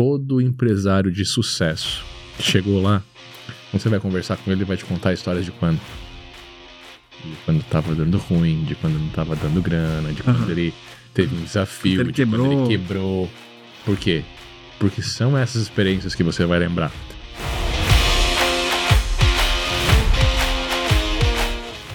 todo empresário de sucesso que chegou lá, quando você vai conversar com ele, ele vai te contar histórias de quando. De quando tava dando ruim, de quando não tava dando grana, de quando Aham. ele teve um desafio, Ele de quando quebrou. ele quebrou. Por quê? Porque são essas experiências que você vai lembrar.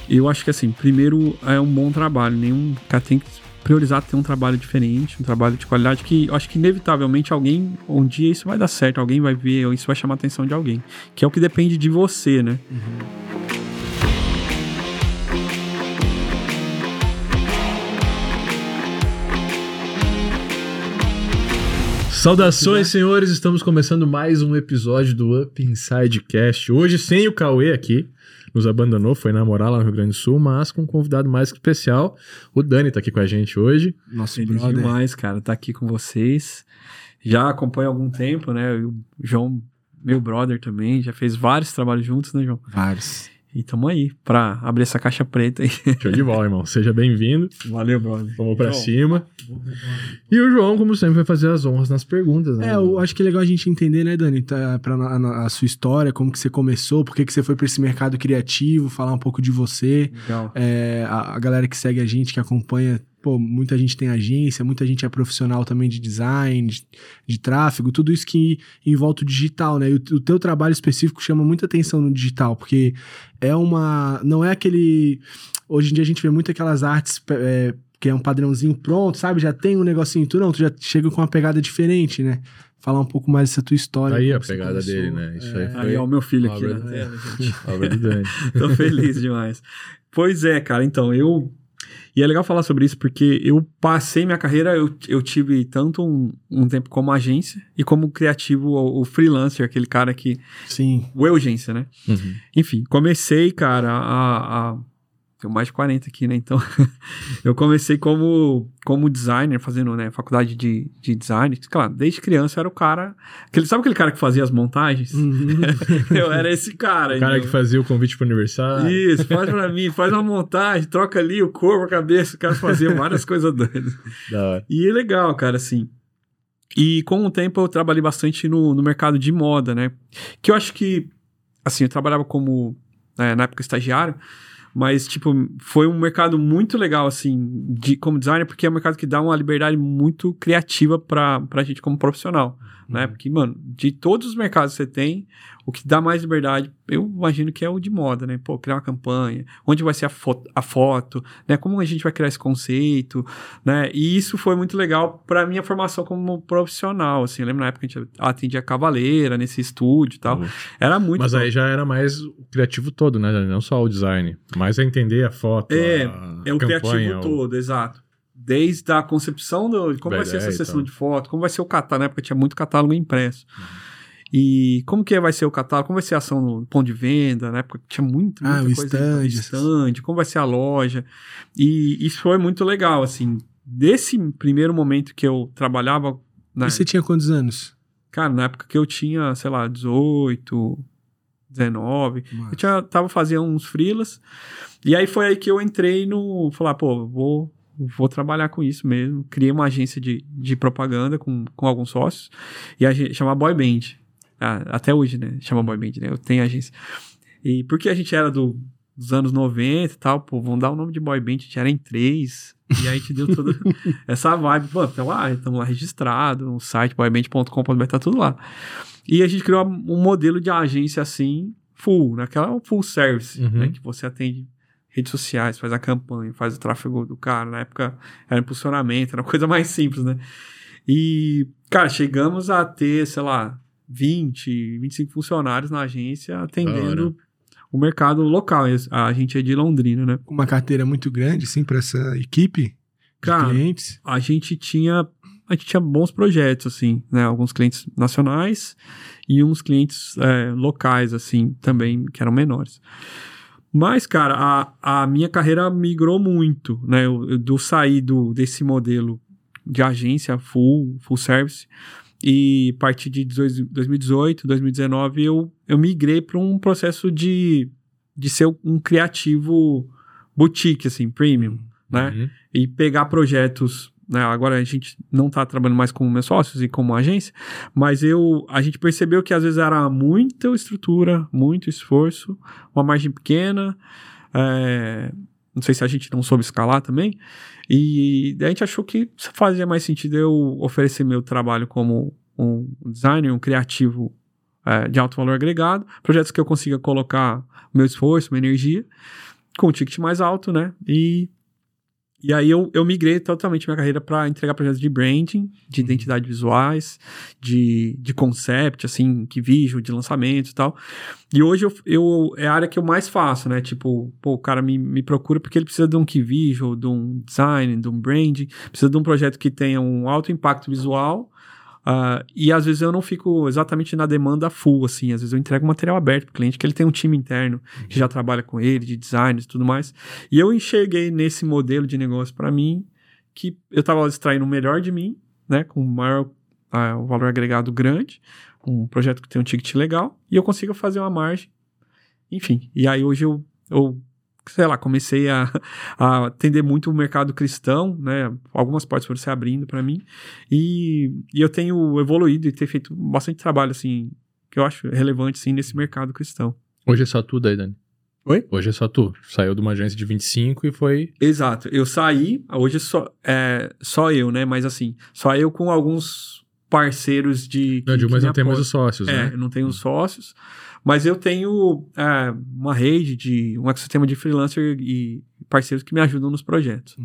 Eu acho que assim, primeiro é um bom trabalho. Nenhum cara tem que priorizar ter um trabalho diferente, um trabalho de qualidade que eu acho que inevitavelmente alguém, um dia isso vai dar certo, alguém vai ver, ou isso vai chamar a atenção de alguém. Que é o que depende de você, né? Saudações, senhores! Estamos começando mais um episódio do Up Inside Cast. Hoje sem o Cauê aqui, nos abandonou, foi namorar lá no Rio Grande do Sul, mas com um convidado mais que especial. O Dani tá aqui com a gente hoje. Nosso Feliz brother. demais, cara, tá aqui com vocês. Já acompanho há algum tempo, né? E O João, meu brother também, já fez vários trabalhos juntos, né, João? Vários. E tamo aí pra abrir essa caixa preta aí. Show de bola, irmão. Seja bem-vindo. Valeu, brother. Vamos pra João. cima. E o João, como sempre, vai fazer as honras nas perguntas, né? É, eu acho que é legal a gente entender, né, Dani, tá, pra, a, a sua história, como que você começou, por que, que você foi pra esse mercado criativo, falar um pouco de você. Legal. É, a, a galera que segue a gente, que acompanha, pô, muita gente tem agência, muita gente é profissional também de design, de, de tráfego, tudo isso que envolve o digital, né? E o, o teu trabalho específico chama muita atenção no digital, porque é uma. Não é aquele. Hoje em dia a gente vê muito aquelas artes. é, que é um padrãozinho pronto, sabe? Já tem um negocinho, tu não, tu já chega com uma pegada diferente, né? Falar um pouco mais dessa tua história. Aí a pegada começou. dele, né? Isso aí É. foi Aí, ó, o meu filho aqui obra na do- tela, gente. obra do Dani. Tô feliz demais. Pois é, cara, então, eu. E é legal falar sobre isso porque eu passei minha carreira, eu, eu tive tanto um, um tempo como agência e como criativo, o, o freelancer, aquele cara que. Sim. O agência, né? Uhum. Enfim, comecei, cara, a. a tenho mais de 40 aqui, né? Então, eu comecei como, como designer, fazendo né, faculdade de, de design. Claro, desde criança eu era o cara. Aquele, sabe aquele cara que fazia as montagens? Uhum. eu era esse cara. O cara que fazia o convite pro aniversário. Isso, faz pra mim, faz uma montagem, troca ali o corpo, a cabeça, o cara fazia várias coisas doidas. Da hora. E é legal, cara, assim. E com o tempo eu trabalhei bastante no, no mercado de moda, né? Que eu acho que, assim, eu trabalhava como, né, na época, estagiário, mas, tipo, foi um mercado muito legal, assim, de, como designer, porque é um mercado que dá uma liberdade muito criativa pra, pra gente como profissional, né? Porque, mano, de todos os mercados que você tem, o que dá mais liberdade, eu imagino que é o de moda, né? Pô, criar uma campanha, onde vai ser a foto, a foto né? Como a gente vai criar esse conceito, né? E isso foi muito legal pra minha formação como profissional, assim. Eu lembro na época que a gente atendia Cavaleira nesse estúdio e tal. Era muito Mas bom. aí já era mais o criativo todo, né? Não só o design. Mas é entender a foto. É, a É o campanha, criativo o- todo, exato. Desde a concepção do, de como Da vai ser essa sessão tal. de foto, como vai ser o catálogo, na época tinha muito catálogo impresso. E como que vai ser o catálogo, como vai ser a ação no ponto de venda, na época tinha muito, Ah, muita o coisa. stand. stand, como vai ser a loja. E isso foi muito legal, assim. Desse primeiro momento que eu trabalhava, né, E você tinha quantos anos? cara, na época que eu tinha, sei lá, 18, 19, Massa. eu tinha, tava fazendo uns freelas. E aí foi aí que eu entrei no. Falar, pô, vou, vou trabalhar com isso mesmo. Criei uma agência de, de propaganda com, com alguns sócios. E a gente chama Boy Band. Ah, até hoje, né? Chama Boy Band, né? Eu tenho agência. E porque a gente era do, dos anos 90 e tal, pô, vamos dar o nome de Boy Band, a gente era em três. E aí a gente deu toda essa vibe. Pô, então lá, estamos lá registrado, no site boyband.com.br, tá tudo lá. E a gente criou um modelo de agência assim, full, naquela full service, Uhum. né? Que você atende redes sociais, faz a campanha, faz o tráfego do cara. Na época era impulsionamento, era uma coisa mais simples, né? E, cara, chegamos a ter, sei lá, 20, 25 funcionários na agência atendendo o mercado local. A gente é de Londrina, né? Uma carteira muito grande, assim, pra essa equipe de Cara, clientes. a gente tinha a gente tinha bons projetos assim né alguns clientes nacionais e uns clientes é, locais assim também que eram menores mas cara a, a minha carreira migrou muito né eu, eu do sair do desse modelo de agência full full service e a partir de dois- 2018 2019 eu eu migrei para um processo de de ser um criativo boutique assim premium né? Uhum. e pegar projetos né, agora a gente não está trabalhando mais com meus sócios e como agência, mas eu, a gente percebeu que às vezes era muita estrutura, muito esforço, uma margem pequena, é, não sei se a gente não soube escalar também, e a gente achou que fazia mais sentido eu oferecer meu trabalho como um designer, um criativo é, de alto valor agregado, projetos que eu consiga colocar meu esforço, minha energia, com um ticket mais alto, né? E, e aí eu, eu migrei totalmente minha carreira para entregar projetos de branding, de Uhum. identidade visuais, de, de concept, assim, que vídeo, de lançamento e tal. E hoje eu, eu, é a área que eu mais faço, né? Tipo, pô, o cara me, me procura porque ele precisa de um key visual, de um design, de um branding, precisa de um projeto que tenha um alto impacto visual. Ah, e às vezes eu não fico exatamente na demanda full, assim. Às vezes eu entrego material aberto pro cliente, que ele tem um time interno que já trabalha com ele, de design e tudo mais. E eu enxerguei nesse modelo de negócio para mim que eu tava extraindo o melhor de mim, né? Com o maior o valor agregado grande, um projeto que tem um ticket legal, e eu consigo fazer uma margem. Enfim, e aí hoje eu, eu sei lá, comecei a, a atender muito o mercado cristão, né? Algumas portas foram se abrindo para mim, e, e eu tenho evoluído e ter feito bastante trabalho, assim, que eu acho relevante, assim, nesse mercado cristão. Hoje é só tu daí, Dani. Oi? Hoje é só tu. Saiu de uma agência de 25 e foi. Exato. Eu saí, hoje só, é, só eu, né? Mas assim, só eu com alguns parceiros de. Não, digo, que mas me não tem mais os sócios, É, né? eu não tenho sócios, mas eu tenho é, uma rede de um ecossistema de freelancer e parceiros que me ajudam nos projetos.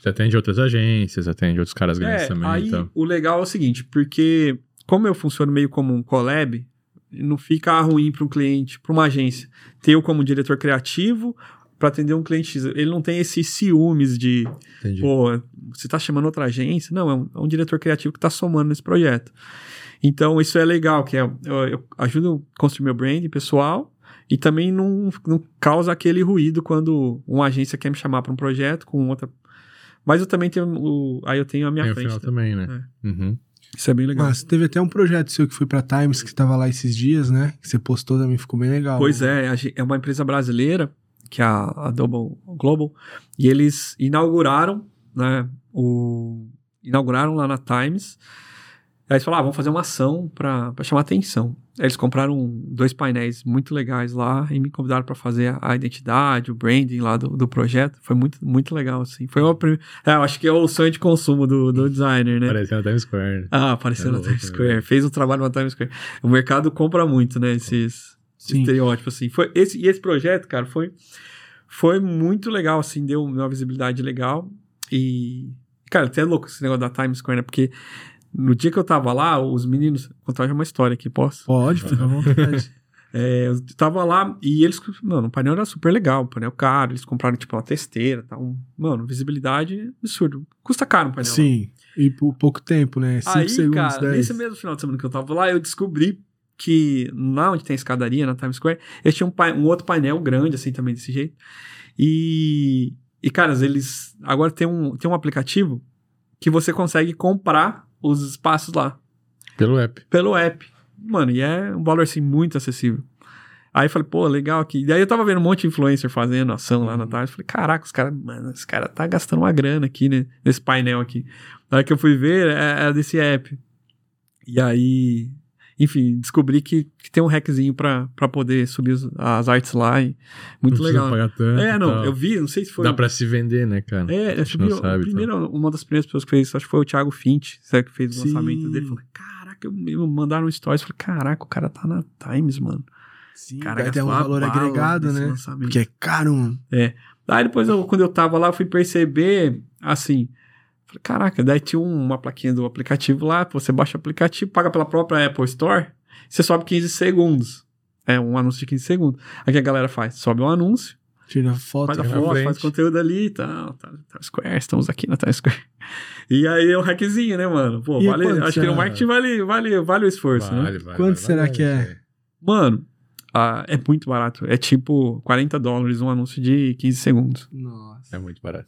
Você atende outras agências, atende outros caras grandes É, também. aí então. o legal é o seguinte, porque como eu funciono meio como um collab, não fica ruim para um cliente, para uma agência, ter eu como diretor criativo para atender um cliente X. Ele não tem esses ciúmes de Entendi. pô, você tá chamando outra agência? Não, é um, é um diretor criativo que tá somando nesse projeto. Então, isso é legal, que é, eu, eu ajudo a construir meu brand pessoal e também não, não causa aquele ruído quando uma agência quer me chamar para um projeto com outra. Mas eu também tenho o. Aí eu tenho a minha Tem o frente. final também. também, né? Uhum. Isso é bem legal. Mas teve até um projeto seu que foi pra Times, que estava lá esses dias, né? Que você postou também, ficou bem legal. Pois é, a gen- é uma empresa brasileira, que é a, a Double Global, e eles inauguraram, né, o, inauguraram lá na Times, aí eles falaram, ah, vamos fazer uma ação para chamar atenção. Aí eles compraram dois painéis muito legais lá e me convidaram para fazer a, a identidade, o branding lá do, do projeto. Foi muito, muito legal, assim. Foi uma prim... é, eu acho que é o sonho de consumo do, do designer, né? Parecendo a Times Square. né? Ah, apareceu É na Times né? Square. Fez o trabalho na Times Square. O mercado compra muito, né? Esses Sim. estereótipos, assim. Foi esse, e esse projeto, cara, foi, foi muito legal, assim. Deu uma visibilidade legal. E, cara, até é louco esse negócio da Times Square, né? Porque no dia que eu tava lá, os meninos... Vou contar já uma história aqui, posso? Pode, fica à vontade. É, eu tava lá e eles... Mano, o painel era super legal. O painel caro. Eles compraram, tipo, uma testeira e tal. Mano, visibilidade absurdo. Custa caro um painel. lá. Sim. E por pouco tempo, né? 5 Aí, segundos, cara, 10. nesse mesmo final de semana que eu tava lá, eu descobri que lá onde tem a escadaria, na Times Square, eles tinham um, um outro painel grande, assim, também desse jeito. E, e cara, eles agora tem um, tem um aplicativo que você consegue comprar os espaços lá Pelo app. pelo app. Mano, e é um valor, assim, muito acessível. Aí eu falei, pô, legal aqui. Daí eu tava vendo um monte de influencer fazendo ação lá na tarde. Falei, caraca, os caras, mano, esse cara tá gastando uma grana aqui, né? Nesse painel aqui. Daí que eu fui ver, é- era desse app. E aí, enfim, descobri que, que tem um hackzinho pra, pra poder subir os- as artes lá. E muito não legal. Pagar tanto. É, não, tal. eu vi, não sei se foi. Dá pra se vender, né, cara? É, eu gente não sabe, então. primeiro, uma das primeiras pessoas que fez isso, acho que foi o Thiago Finch, sabe, que fez o Sim. lançamento dele. Falei, caraca, eu- me mandaram um stories. Falei, caraca, o cara tá na Times, mano. Sim, Cara, vai ter um valor agregado, né? lançamento. Porque é caro, mano. Aí depois, eu, quando eu tava lá, eu fui perceber, assim, falei, caraca, daí tinha uma plaquinha do aplicativo lá, você baixa o aplicativo, paga pela própria Apple Store, você sobe 15 segundos. É um anúncio de 15 segundos. Aí o que a galera faz? Sobe um anúncio, Tira foto. faz a foto, frente. faz conteúdo ali e tal, tá, Times Square, estamos aqui na Times Square. E aí é um hackzinho, né, mano? Pô, E vale, acho que no será? marketing vale, vale, vale o esforço, né? Vale, vale, Quanto vale, será vale, que é? Mano, ah, é muito barato. É tipo 40 dólares um anúncio de 15 segundos. Nossa. É muito barato.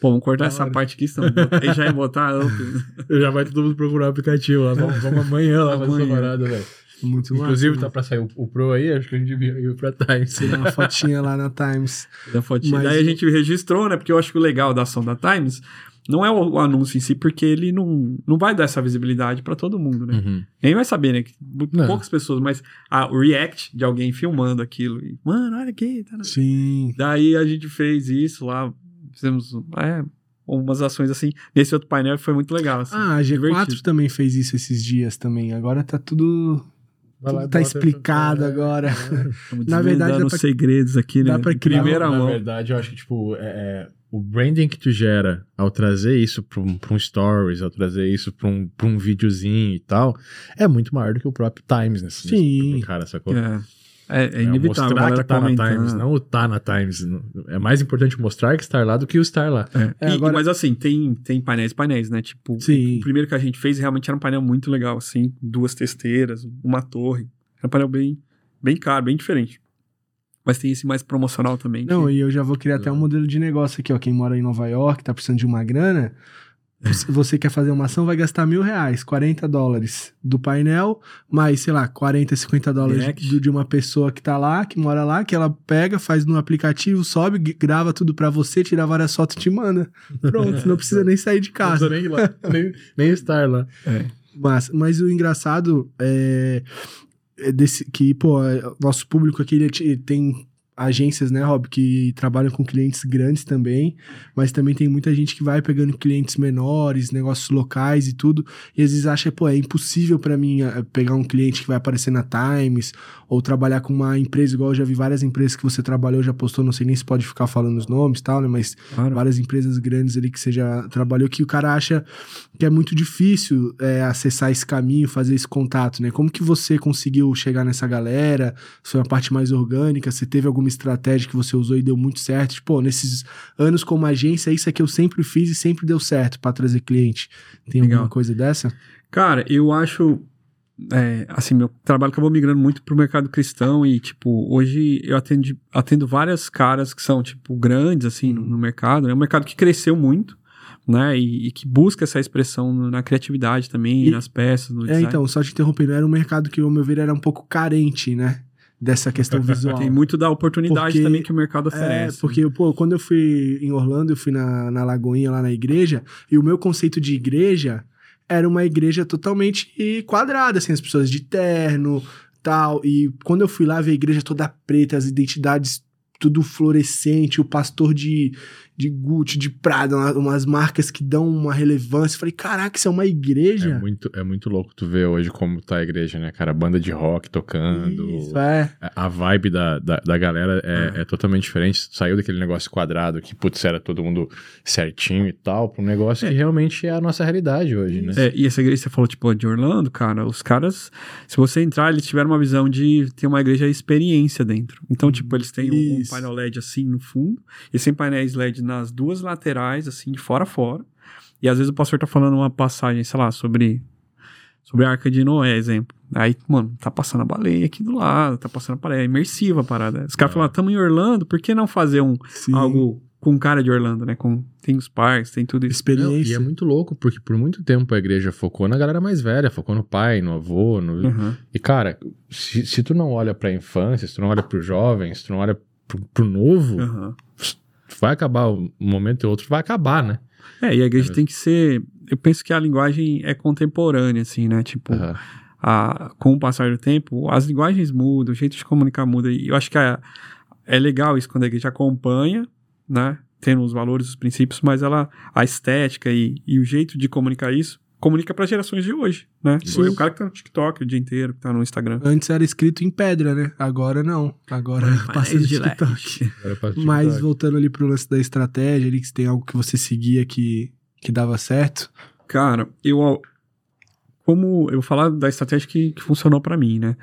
Pô, vamos cortar essa parte aqui, senão aí já ia botar up. Já vai todo mundo procurar o aplicativo lá. Vamos, vamos amanhã lá fazer essa parada, velho. Muito Inclusive, massa, tá pra sair o, o Pro aí, acho que a gente devia ir pra Times. Tirar uma fotinha lá na Times. Da fotinha. Mas Daí a gente registrou, né? Porque eu acho que o legal da ação da Times não é o, o anúncio em si, porque ele não, não vai dar essa visibilidade pra todo mundo, né? Uhum. Ninguém vai saber, né? que Não. Poucas pessoas, mas a, o react de alguém filmando aquilo. E, Mano, olha aqui. Tá na-" Sim. Daí a gente fez isso lá, fizemos é, umas ações assim. Nesse outro painel foi muito legal. Assim, Ah, a G4 divertido. também fez isso esses dias também. Agora tá tudo. Lá tá explicado É, agora. Estamos na verdade, os pra- segredos aqui, né? dá pra criar- primeira Na mão. verdade, eu acho que, tipo, é, é, o branding que tu gera ao trazer isso pra um, pra um stories, ao trazer isso pra um, pra um videozinho e tal, é muito maior do que o próprio Times, né? Sim. Cara, sacou? É, é, é inevitável. a mostrar que tá na comentando. Times, não o tá na Times. É mais importante mostrar que estar lá do que o estar lá. É. É, E- agora- Mas assim, tem, tem painéis painéis, né? Tipo, Sim. o primeiro que a gente fez realmente era um painel muito legal, assim, duas testeiras, uma torre. Era um painel bem, bem caro, bem diferente. Mas tem esse mais promocional também. que- Não, e eu já vou criar até um modelo de negócio aqui, ó. Quem mora em Nova York, tá precisando de uma grana. Se você quer fazer uma ação, vai gastar mil reais, 40 dólares do painel, mais, sei lá, 40, 50 dólares do- de uma pessoa que tá lá, que mora lá, que ela pega, faz no aplicativo, sobe, grava tudo pra você, tira várias fotos e te manda. Pronto, não precisa nem sair de Não casa. precisa nem, ir lá, nem, nem estar lá. É. Mas, mas o engraçado é, é desse, que, pô, é, nosso público aqui ele te- tem agências, né, Rob, que trabalham com clientes grandes também, mas também tem muita gente que vai pegando clientes menores, negócios locais e tudo, e às vezes acha, pô, é impossível pra mim eh, pegar um cliente que vai aparecer na Times, ou trabalhar com uma empresa, igual eu já vi várias empresas que você trabalhou, já postou, não sei nem se pode ficar falando os nomes e tal, né, mas Claro. várias empresas grandes ali que você já trabalhou, que o cara acha que é muito difícil é, acessar esse caminho, fazer esse contato, né? Como que você conseguiu chegar nessa galera? Foi uma parte mais orgânica? Você teve alguma estratégia que você usou e deu muito certo? Tipo, nesses anos como agência, isso é que eu sempre fiz e sempre deu certo pra trazer cliente. Tem Legal. alguma coisa dessa? Cara, eu acho. é, assim, meu trabalho acabou migrando muito pro mercado cristão e, tipo, hoje eu atendo, atendo várias caras que são, tipo, grandes, assim, no, no mercado. É um mercado que cresceu muito, né? E, e que busca essa expressão na criatividade também, E- nas peças, no É, design. então, só te interrompendo, era um mercado que, ao meu ver, era um pouco carente, né? Dessa questão visual. Tem muito da oportunidade Porque- também que o mercado É, oferece. porque, pô, quando eu fui em Orlando, eu fui na, na Lagoinha, lá na igreja, e o meu conceito de igreja era uma igreja totalmente quadrada, assim, as pessoas de terno, tal, e quando eu fui lá ver a igreja toda preta, as identidades tudo fluorescente, o pastor de, de Gucci, de Prada, uma- umas marcas que dão uma relevância, eu falei, caraca, isso é uma igreja? É muito, é muito louco tu ver hoje como tá a igreja, né, cara? Banda de rock tocando. Isso, é. A vibe da, da, da galera é, é totalmente diferente. Saiu daquele negócio quadrado que, putz, era todo mundo certinho e tal, pra um negócio que realmente é a nossa realidade hoje, né? É, e essa igreja você falou, tipo, de Orlando, cara, os caras, se você entrar, eles tiveram uma visão de ter uma igreja experiência dentro. Então, tipo, eles têm um, um painel LED assim no fundo, e tem painéis LED nas duas laterais, assim, de fora a fora. E às vezes o pastor tá falando uma passagem, sei lá, sobre, sobre a Arca de Noé, exemplo. Aí, mano, tá passando a baleia aqui do lado, tá passando a baleia, é imersiva a parada. Os caras É. falam, tamo em Orlando, por que não fazer um, Sim. algo com cara de Orlando, né? Com, tem os parques, tem tudo isso. Não, experiência. e é muito louco, porque por muito tempo a igreja focou na galera mais velha, focou no pai, no avô, no... Uhum. E, cara, se, se tu não olha pra infância, se tu não olha pro jovem, se tu não olha pro, pro novo, Uhum. Vai acabar, um momento ou outro vai acabar, né? É, e a igreja É tem que ser. Eu penso que a linguagem é contemporânea, assim, né? Tipo, Aham. a, com o passar do tempo, as linguagens mudam, o jeito de comunicar muda. E eu acho que a- é legal isso quando a igreja acompanha, né? Tendo os valores, os princípios, mas ela, a estética e, e o jeito de comunicar isso, comunica para gerações de hoje, né? Sim. O cara que tá no TikTok o dia inteiro, que tá no Instagram. Antes era escrito em pedra, né? Agora não. Agora passa no TikTok. Mas TikTok. voltando ali pro lance da estratégia, ali, que se tem algo que você seguia que, que dava certo. Cara, eu. Como eu vou falar da estratégia que, que funcionou pra mim, né?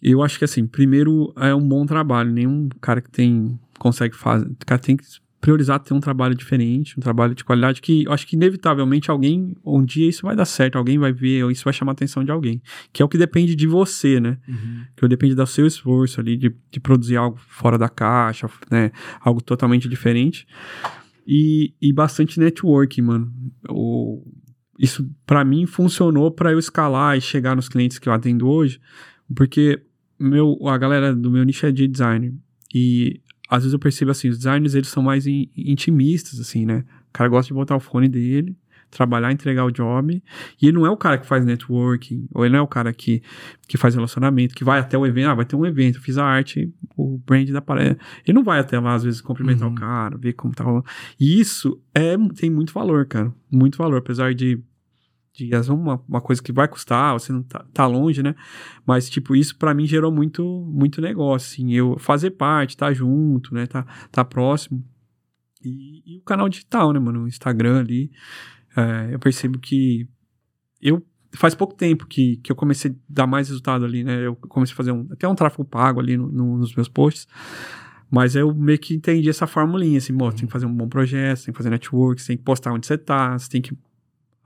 Eu acho que assim, primeiro é um bom trabalho. Nenhum cara que tem consegue fazer. O cara tem que priorizar ter um trabalho diferente, um trabalho de qualidade que eu acho que inevitavelmente alguém, um dia isso vai dar certo, alguém vai ver, ou isso vai chamar a atenção de alguém. Que é o que depende de você, né? que depende do seu esforço ali de, de produzir algo fora da caixa, né? Algo totalmente diferente. E, e bastante networking, mano. O, isso para mim funcionou para eu escalar e chegar nos clientes que eu atendo hoje, porque meu, a galera do meu nicho é de design e às vezes eu percebo assim, os designers eles são mais in, intimistas assim, né? O cara gosta de botar o fone dele, trabalhar, entregar o job, e ele não é o cara que faz networking, ou ele não é o cara que, que faz relacionamento, que vai até o evento, ah, vai ter um evento, eu fiz a arte, o brand da parede. Ele não vai até lá, às vezes, cumprimentar Uhum. o cara, ver como tá rolando. E isso é, tem muito valor, cara. Muito valor, apesar de de uma, uma coisa que vai custar, você não tá, tá longe, né? Mas, tipo, isso pra mim gerou muito, muito negócio, assim. Eu fazer parte, tá junto, né? Tá, tá próximo. E, e o canal digital, né, mano? O Instagram ali. é, eu percebo que eu faz pouco tempo que, que eu comecei a dar mais resultado ali, né? Eu comecei a fazer um, até um tráfego pago ali no- no- nos meus posts. Mas eu meio que entendi essa formulinha, assim, pô, tem que fazer um bom projeto, tem que fazer network, tem que postar onde você tá, você tem que.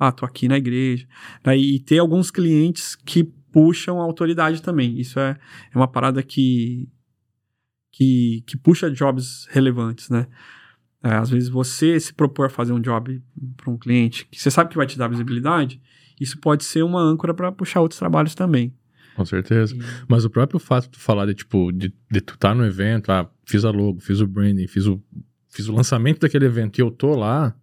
Ah, tô aqui na igreja. Aí, e ter alguns clientes que puxam a autoridade também. Isso é, é uma parada que, que, que puxa jobs relevantes, né? É, às vezes você se propor a fazer um job para um cliente que você sabe que vai te dar visibilidade, isso pode ser uma âncora para puxar outros trabalhos também. Com certeza. Mas o próprio fato de tu falar de, tipo, de, de tu estar no evento, ah, fiz a logo, fiz o branding, fiz o, fiz o lançamento daquele evento e eu tô lá,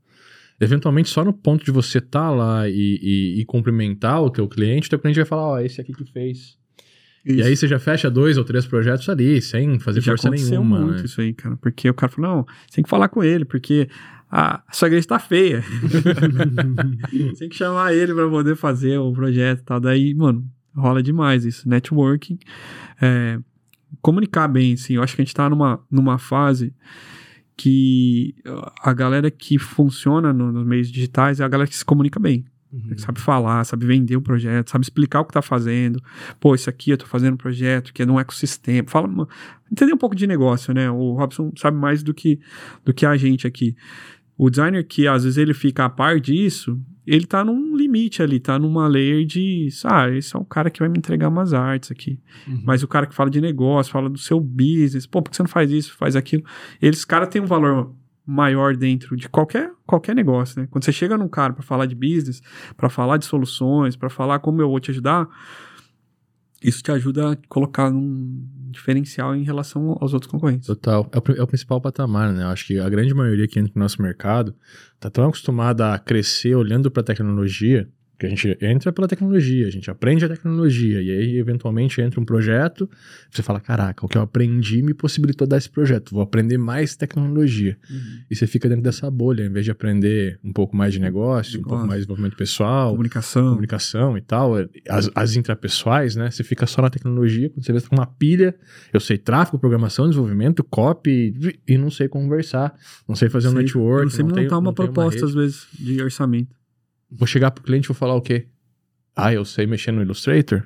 eventualmente só no ponto de você tá lá e, e, e cumprimentar o teu cliente, o teu cliente vai falar, ó, esse aqui que fez. E aí você já fecha dois ou três projetos ali, sem fazer já força nenhuma, muito né? isso aí, cara. Porque o cara falou, não, você tem que falar com ele, porque a sua igreja tá feia. tem que chamar ele pra poder fazer o projeto e tal. Daí, mano, rola demais isso. Networking. é, comunicar bem, assim. Eu acho que a gente tá numa, numa fase que a galera que funciona no- nos meios digitais é a galera que se comunica bem. Uhum. Sabe falar, sabe vender o projeto, sabe explicar o que tá fazendo. Pô, isso aqui eu tô fazendo um projeto que é num ecossistema. Fala, entender um pouco de negócio, né? O Robson sabe mais do que, do que a gente aqui. O designer que às vezes ele fica a par disso, ele tá num limite ali, tá numa layer de, ah, esse é o cara que vai me entregar umas artes aqui. Uhum. Mas o cara que fala de negócio, fala do seu business, pô, por que você não faz isso, faz aquilo? Eles, cara, tem um valor maior dentro de qualquer, qualquer negócio, né? Quando você chega num cara para falar de business, para falar de soluções, para falar como eu vou te ajudar, isso te ajuda a colocar num diferencial em relação aos outros concorrentes. Total. É o, é o principal patamar, né? Eu acho que a grande maioria que entra no nosso mercado tá tão acostumada a crescer olhando pra tecnologia, que a gente entra pela tecnologia, a gente aprende a tecnologia, e aí eventualmente entra um projeto, você fala, caraca, o que eu aprendi me possibilitou dar esse projeto, vou aprender mais tecnologia. E você fica dentro dessa bolha, em vez de aprender um pouco mais de negócio, um pouco Negócio. mais de desenvolvimento pessoal, Comunicação. comunicação e tal, as, as intrapessoais, né? Você fica só na tecnologia, quando você vê você tá com uma pilha, eu sei tráfego, programação, desenvolvimento, copy, e não sei conversar, não sei fazer um Sei- network, não sei não montar tenho- uma não proposta, rede. às vezes, de orçamento. Vou chegar pro cliente e vou falar o quê? Ah, eu sei mexer no Illustrator?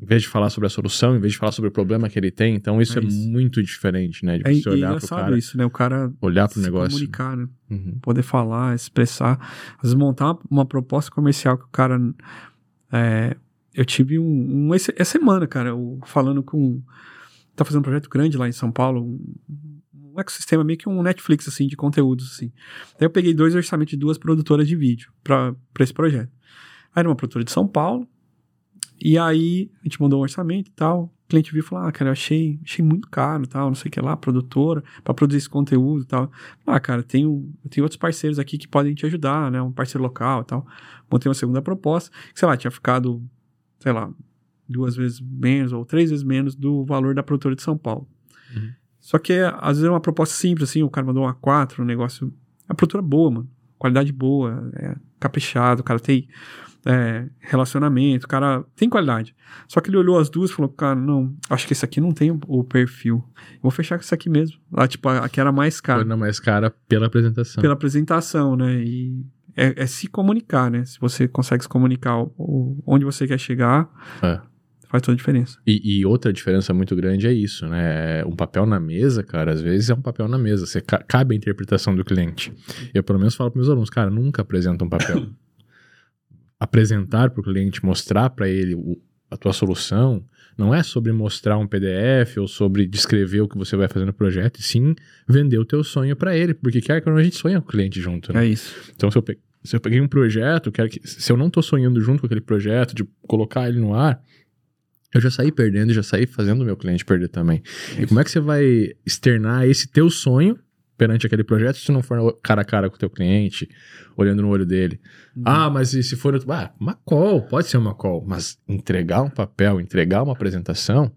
Em vez de falar sobre a solução, em vez de falar sobre o problema que ele tem, então isso é, É isso. muito diferente, né? De É, você é olhar pro cara, isso, né? O cara olhar pro negócio. comunicar, né? Uhum. poder falar, expressar, às vezes montar uma, proposta comercial que o cara. é, eu tive um, um essa semana, cara, eu falando com. Tá fazendo um projeto grande lá em São Paulo, um, um ecossistema meio que um Netflix, assim, de conteúdos, assim. Daí eu peguei dois orçamentos de duas produtoras de vídeo pra esse projeto. Aí era uma produtora de São Paulo, e aí a gente mandou um orçamento e tal. O cliente viu e falou: Ah, cara, eu achei, achei muito caro tal, não sei o que lá, produtora, pra produzir esse conteúdo tal. Ah, cara, eu tenho outros parceiros aqui que podem te ajudar, né? Um parceiro local tal. Montei uma segunda proposta, que, sei lá, tinha ficado, sei lá, duas vezes menos ou três vezes menos do valor da produtora de São Paulo. Uhum. Só que, às vezes, é uma proposta simples, assim, o cara mandou uma 4, um negócio. A produtora é boa, mano. Qualidade boa, é caprichado, o cara tem é, relacionamento, o cara tem qualidade. Só que ele olhou as duas e falou, cara, não, acho que esse aqui não tem o, perfil. Vou fechar com esse aqui mesmo. Lá, tipo, a, a que era mais cara Foi na mais cara pela apresentação. pela apresentação, né? E é, é se comunicar, né? Se você consegue se comunicar o- onde você quer chegar, É. faz toda a diferença. E, e outra diferença muito grande é isso, né? Um papel na mesa, cara, às vezes é um papel na mesa. Você ca- cabe a interpretação do cliente. Eu, pelo menos, falo para meus alunos, cara, nunca apresenta um papel. Apresentar para o cliente, mostrar para ele o- a tua solução, não é sobre mostrar um PDF ou sobre descrever o que você vai fazer no projeto, e sim vender o teu sonho para ele. Porque, quer que a gente sonha com o cliente junto, né? É isso. Então, se eu, pe- se eu peguei um projeto, quero que, se eu não tô sonhando junto com aquele projeto, de colocar ele no ar, eu já saí perdendo e já saí fazendo o meu cliente perder também. E como é que você vai externar esse teu sonho perante aquele projeto se não for cara a cara com o teu cliente, olhando no olho dele? Uhum. Ah, mas e se for... Ah, uma call, pode ser uma call, mas entregar um papel, entregar uma apresentação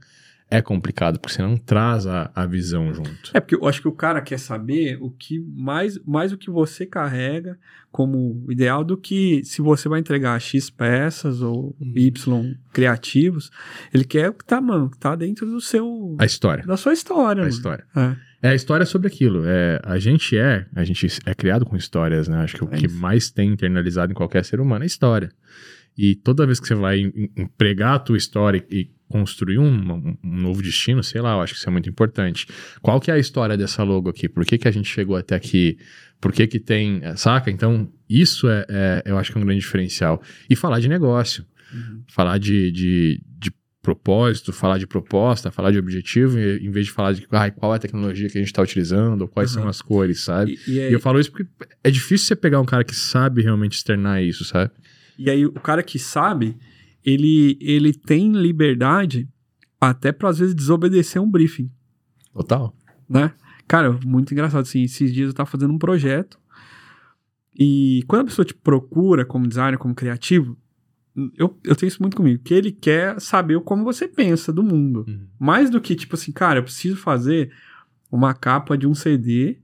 é complicado, porque você não traz a, a visão junto. É porque eu acho que o cara quer saber o que mais, mais o que você carrega como ideal do que se você vai entregar X peças ou Uhum. Y criativos. Ele quer o que tá, mano, que tá dentro do seu. A história. da sua história, A mano. história. É. É a história sobre aquilo. É, a gente é, a gente é criado com histórias, né? Acho que o É que mais tem internalizado em qualquer ser humano é história. E toda vez que você vai em- empregar a tua história e construir um, um- novo destino, sei lá, eu acho que isso é muito importante. Qual que é a história dessa logo aqui? Por que, que a gente chegou até aqui? Por que que tem... é, Saca? Então, isso é, é- eu acho que é um grande diferencial. E falar de negócio. Uhum. Falar de, de, de propósito, falar de proposta, falar de objetivo, em vez de falar de ai, qual é a tecnologia que a gente está utilizando, ou quais Uhum. são as cores, sabe? E, e aí, E eu falo isso porque é difícil você pegar um cara que sabe realmente externar isso, sabe? E aí o cara que sabe, ele, ele tem liberdade até pra às vezes desobedecer um briefing. Total. né? Cara, muito engraçado, assim, esses dias eu tava fazendo um projeto e quando a pessoa te procura como designer, como criativo, eu, eu tenho isso muito comigo, que ele quer saber como você pensa do mundo. Mais do que, tipo assim, cara, eu preciso fazer uma capa de um CD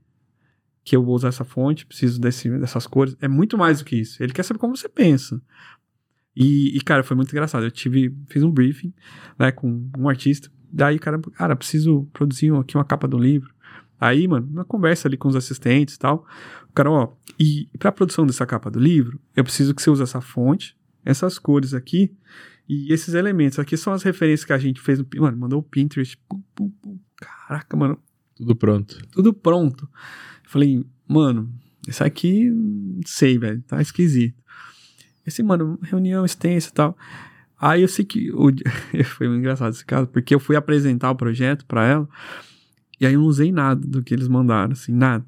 que eu vou usar essa fonte, preciso desse, dessas cores. É muito mais do que isso. Ele quer saber como você pensa. E, e, cara, foi muito engraçado. Eu tive, fiz um briefing, né, com um artista. Daí, cara, cara, preciso produzir aqui uma capa do livro. Aí, mano, uma conversa ali com os assistentes e tal. O cara, ó, e pra produção dessa capa do livro, eu preciso que você use essa fonte, essas cores aqui e esses elementos. Aqui são as referências que a gente fez no. Mano, mandou o Pinterest. Pum, pum, pum. Caraca, mano, Tudo pronto. tudo pronto. Falei, mano, isso aqui, não sei, velho, tá esquisito. Esse, mano, reunião extensa e tal. Aí eu sei que. O, foi engraçado esse caso, porque eu fui apresentar o projeto pra ela, e aí eu não usei nada do que eles mandaram, assim, nada.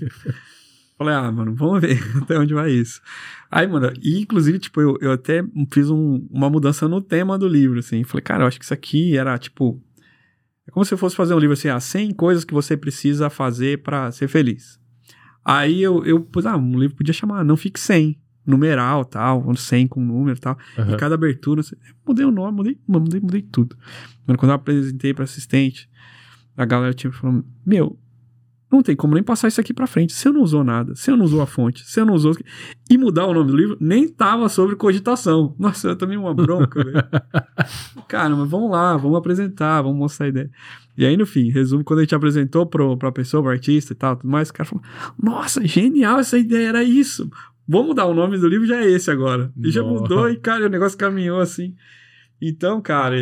Falei, ah, mano, vamos ver até onde vai isso. Aí, mano, e inclusive, tipo, eu, eu até fiz um- uma mudança no tema do livro, assim. Falei, cara, eu acho que isso aqui era, tipo, é como se eu fosse fazer um livro assim, ah, 100 coisas que você precisa fazer pra ser feliz. Aí eu, eu pus, ah, um livro podia chamar Não Fique 100, numeral, tal, um 100 com número e tal. Aham. E cada abertura, assim, mudei o nome, mudei, mudei, mudei tudo. Mano, quando eu apresentei pra assistente, a galera tinha falando, meu, não tem como nem passar isso aqui pra frente. Você não usou nada, você não usou a fonte, você não usou... E mudar o nome do livro nem tava sobre cogitação. Nossa, eu tomei uma bronca, velho. Cara, mas vamos lá, vamos apresentar, vamos mostrar a ideia. E aí, no fim, resumo, quando a gente apresentou pro, pra pessoa, pro artista e tal, tudo mais, o cara falou, nossa, genial essa ideia, era isso. Vamos mudar o nome do livro, já é esse agora. E já Nossa. mudou e, cara, o negócio caminhou assim. Então, cara,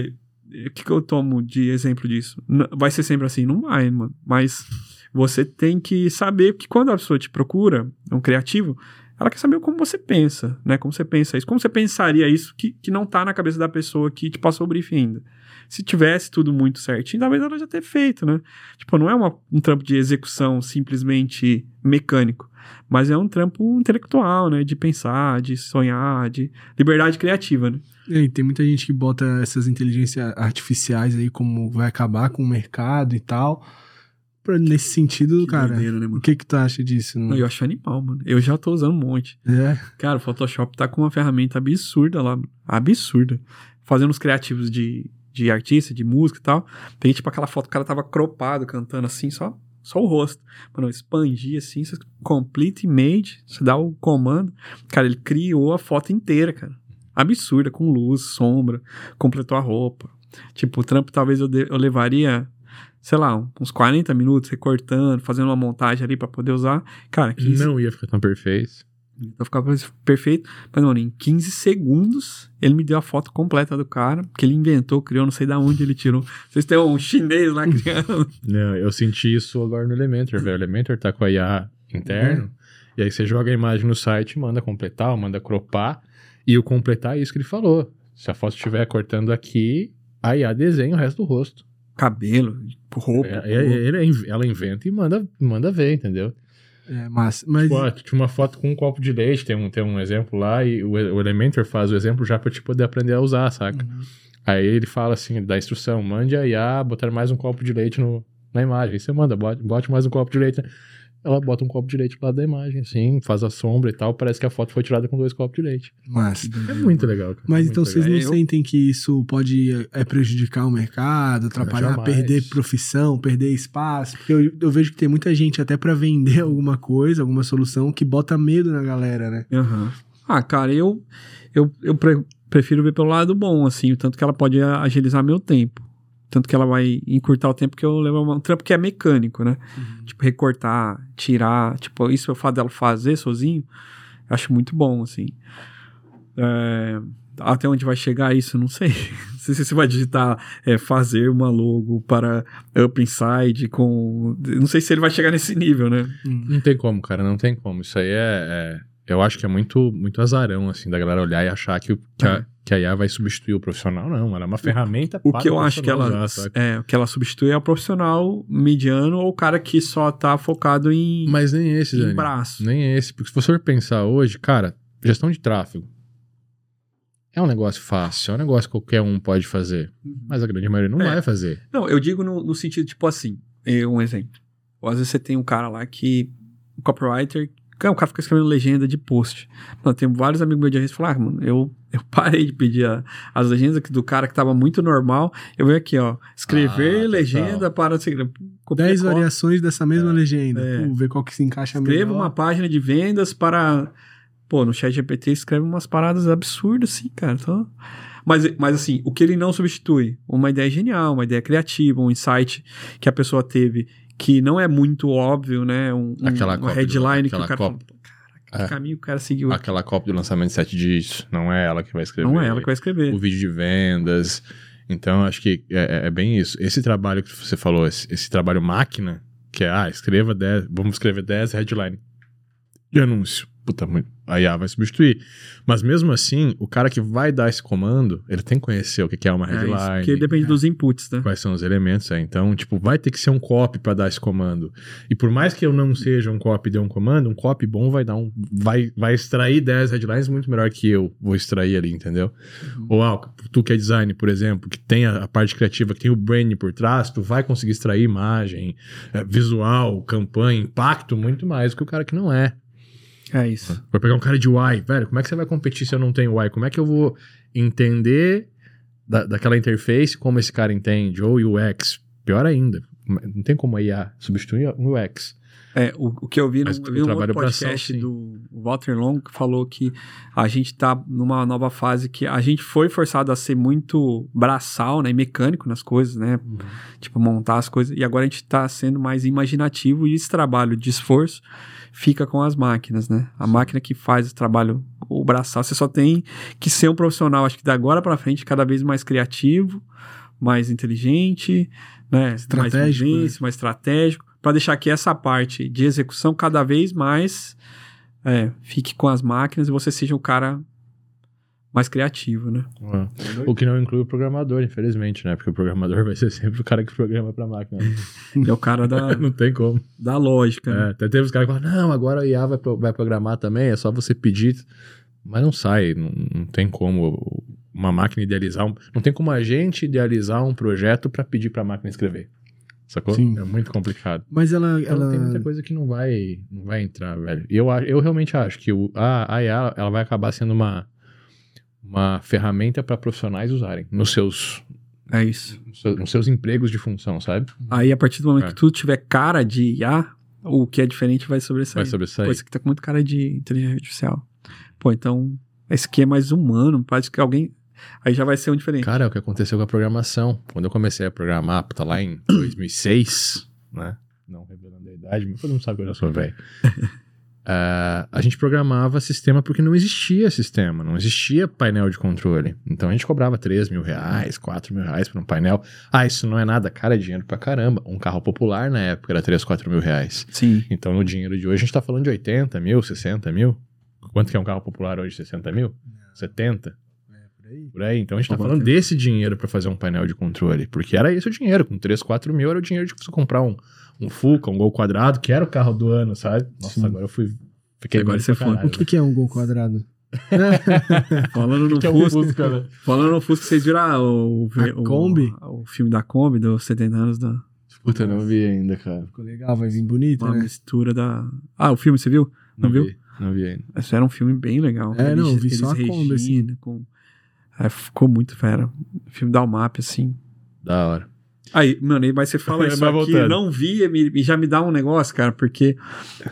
o que, que eu tomo de exemplo disso? Vai ser sempre assim? Não vai, mano. Mas você tem que saber que quando a pessoa te procura, um criativo, ela quer saber como você pensa, né? Como você pensa isso. Como você pensaria isso que, que não tá na cabeça da pessoa que te passou o briefing ainda. Se tivesse tudo muito certinho, talvez ela já ter feito, né? Tipo, não é uma- um trampo de execução simplesmente mecânico, mas é um trampo intelectual, né? De pensar, de sonhar, de liberdade criativa, né? E tem muita gente que bota essas inteligências artificiais aí como vai acabar com o mercado e tal. Nesse sentido, Que cara, doideira, né, o que que tu acha disso? Não, Eu acho animal, mano. Eu já tô usando um monte. É, Cara, o Photoshop tá com uma ferramenta absurda lá. Absurda. Fazendo os criativos de, de artista, de música e tal. Tem tipo aquela foto, o cara tava cropado, cantando assim, só, só o rosto. Mano, eu expandi assim, você complete image, você dá o comando. Cara, ele criou a foto inteira, cara. Absurda, com luz, sombra, completou a roupa. Tipo, o trampo talvez eu, de- eu levaria, sei lá, uns 40 minutos recortando, fazendo uma montagem ali pra poder usar. Cara, 15 Não ia ficar tão perfeito. então ficava perfeito. Mas, mano, em 15 segundos ele me deu a foto completa do cara, que ele inventou, criou, não sei da onde ele tirou. Vocês têm um chinês lá criando. Não, eu senti isso agora no Elementor, velho. O Elementor tá com a IA interno. E aí você joga a imagem no site, manda completar, ou manda cropar. E o completar é isso que ele falou. Se a foto estiver cortando aqui, a IA desenha o resto do rosto. Cabelo, roupa. É, é- ele- ela inventa e manda, manda ver, entendeu? É, mas, mas Tipo, ah, tinha uma foto com um copo de leite, tem um, tem um exemplo lá, e o, o Elementor faz o exemplo já pra te poder aprender a usar, saca? Uhum. Aí ele fala assim, dá instrução, mande a IA botar mais um copo de leite no, na imagem. Aí você manda, bote, bote mais um copo de leite. Ela bota um copo de leite do lado da imagem, assim, faz a sombra e tal, parece que a foto foi tirada com dois copos de leite. mas, É muito legal, cara. mas Muito então vocês não legal. É, eu- sentem que isso pode é, prejudicar o mercado, atrapalhar, perder profissão, perder espaço? Porque eu, eu vejo que tem muita gente até pra vender alguma coisa, alguma solução, que bota medo na galera, né? Aham. Ah, cara, eu, eu, eu pre- prefiro ver pelo lado bom, assim, o tanto que ela pode agilizar meu tempo. Tanto que ela vai encurtar o tempo que eu levo um trampo que é mecânico, né? Tipo, recortar, tirar, tipo, isso eu fato dela fazer sozinho, eu acho muito bom, assim. É, até onde vai chegar isso, não sei. Não sei se você vai digitar é, fazer uma logo para Up Inside com. Não sei se ele vai chegar nesse nível, né? Hum. Não tem como, cara, não tem como. Isso aí é. é- eu acho que é muito, muito azarão, assim, da galera olhar e achar que, o- que, a, que a IA vai substituir o profissional. Não, ela é uma ferramenta O para que eu acho que ela, saca? é, o que ela substitui é o profissional mediano ou o cara que só tá focado em, Mas nem esse, em Dani. braço. Nem esse. Porque se você for pensar hoje, cara, gestão de tráfego é um negócio fácil, é um negócio que qualquer um pode fazer. Mas a grande maioria não É. vai fazer. Não, eu digo no, no sentido, tipo assim, um exemplo. Ou às vezes você tem um cara lá que, um copywriter, é um cara fica escrevendo legenda de post. Mano, tem vários amigos meus de agência que falam, ah, mano, eu, eu parei de pedir a- as legendas aqui do cara que tava muito normal. Eu venho aqui, ó, escrever Ah, total. legenda para... Assim, copia, 10 cola, variações dessa mesma legenda. É. Pô, ver qual que se encaixa Escreva melhor. uma página de vendas para. Pô, no chat GPT escreve umas paradas absurdas, assim, cara. Então... Mas, mas assim, o que ele não substitui? Uma ideia genial, uma ideia criativa, um insight que a pessoa teve que não é muito óbvio, né? Um, Aquela uma headline do- que o cara copy. fala, caraca, É. que caminho o cara seguiu. Aquela cópia do lançamento de 7 dias, não é ela que vai escrever. Não é ela que vai escrever. o vídeo de vendas. Então, acho que é, é- é bem isso. Esse trabalho que você falou, esse, esse trabalho máquina, que é, ah, escreva 10, vamos escrever 10 headline de anúncio. Puta, muito- a IA vai substituir. Mas mesmo assim, o cara que vai dar esse comando, ele tem que conhecer o que é uma É isso, headline. porque depende dos inputs, né? Quais são os elementos, é. Então, tipo, vai ter que ser um copy pra dar esse comando. E por mais que eu não seja um copy e dê um comando, um copy bom vai dar um. Vai, vai extrair 10 headlines muito melhor que eu vou extrair ali, entendeu? Ou ah, tu que é design, por exemplo, que tem a, a parte criativa, que tem o branding por trás, tu vai conseguir extrair imagem, eh, visual, campanha, impacto muito mais do que o cara que não é. É isso. Vai pegar um cara de UI, velho, como é que você vai competir se eu não tenho UI? Como é que eu vou entender da, daquela interface como esse cara entende? Ou UX? Pior ainda, não tem como a IA substituir um UX. É, o, o que eu vi, no, Mas eu o vi um outro podcast do Walter Long que falou que a gente tá numa nova fase que a gente foi forçado a ser muito braçal, né, e mecânico nas coisas, né, tipo montar as coisas, e agora a gente tá sendo mais imaginativo e esse trabalho de esforço fica com as máquinas, né, a máquina que faz o trabalho, o braçal, você só tem que ser um profissional, acho que da agora pra frente, cada vez mais criativo, mais inteligente, né, Estratégico, mais, vivência, mais estratégico, para deixar que essa parte de execução cada vez mais é, fique com as máquinas e você seja o cara mais criativo, né? O que não inclui o programador, infelizmente, né? Porque o programador vai ser sempre o cara que programa pra máquina. É o cara da, não tem como. da lógica. É, né? até teve os caras que falam, não, agora a IA vai, pro- vai programar também, é só você pedir. Mas não sai, não, não tem como uma máquina idealizar um. Não tem como a gente idealizar um projeto pra pedir pra máquina escrever. Sacou? Sim. É muito complicado. Mas ela. Então ela... tem muita coisa que não vai, não vai entrar, velho. E eu, eu realmente acho que o, a, a IA ela vai acabar sendo uma, uma ferramenta para profissionais usarem nos seus, É isso. nos seus, nos seus empregos de função, sabe? Aí, a partir do momento É. que tudo tiver cara de IA, o que é diferente vai sobressair. Vai sobressair. Esse aqui tá com muito cara de inteligência artificial. Pô, então, esse aqui é mais humano, parece que alguém... Aí já vai ser um diferente. Cara, é o que aconteceu com a programação. Quando eu comecei a programar, tá lá em 2006, né? Não revelando a idade, mas todo mundo sabe que eu já sou velho. Ah, a gente programava sistema porque não existia sistema, não existia painel de controle. Então a gente cobrava 3 mil reais, 4 mil reais por um painel. Ah, isso não é nada, cara, é dinheiro pra caramba. Um carro popular na época era 3, 4 mil reais. Sim. Então no dinheiro de hoje a gente tá falando de 80 mil, 60 mil. Quanto que é um carro popular hoje? 60 mil? 70? aí. Por aí. Então a gente tá falando desse dinheiro pra fazer um painel de controle. Porque era esse o dinheiro. Com 3, 4 mil era o dinheiro de você comprar um, um Fuca, um Gol Quadrado, que era o carro do ano, sabe? Nossa, Sim. agora eu fui. Fiquei Agora você foi. caralho, O que, que é um gol quadrado? Falando no que é um Fusca, né? falando no Fusca, vocês viram ah, o, A o, Kombi? O, filme da Kombi, dos 70 anos da Puta, não vi ainda, cara. Ficou legal, vai vir bonita, uma né? mistura da. Ah, o filme, você viu? Não, viu? vi, Não vi ainda. Esse era um filme bem legal. É, não, Eles- vi só a Kombi, assim. Com... É, ficou muito fera. O filme da UMAP, assim. Da hora. Aí, mano, mas você fala isso aqui, voltando. não vi, me- já me dá um negócio, cara, porque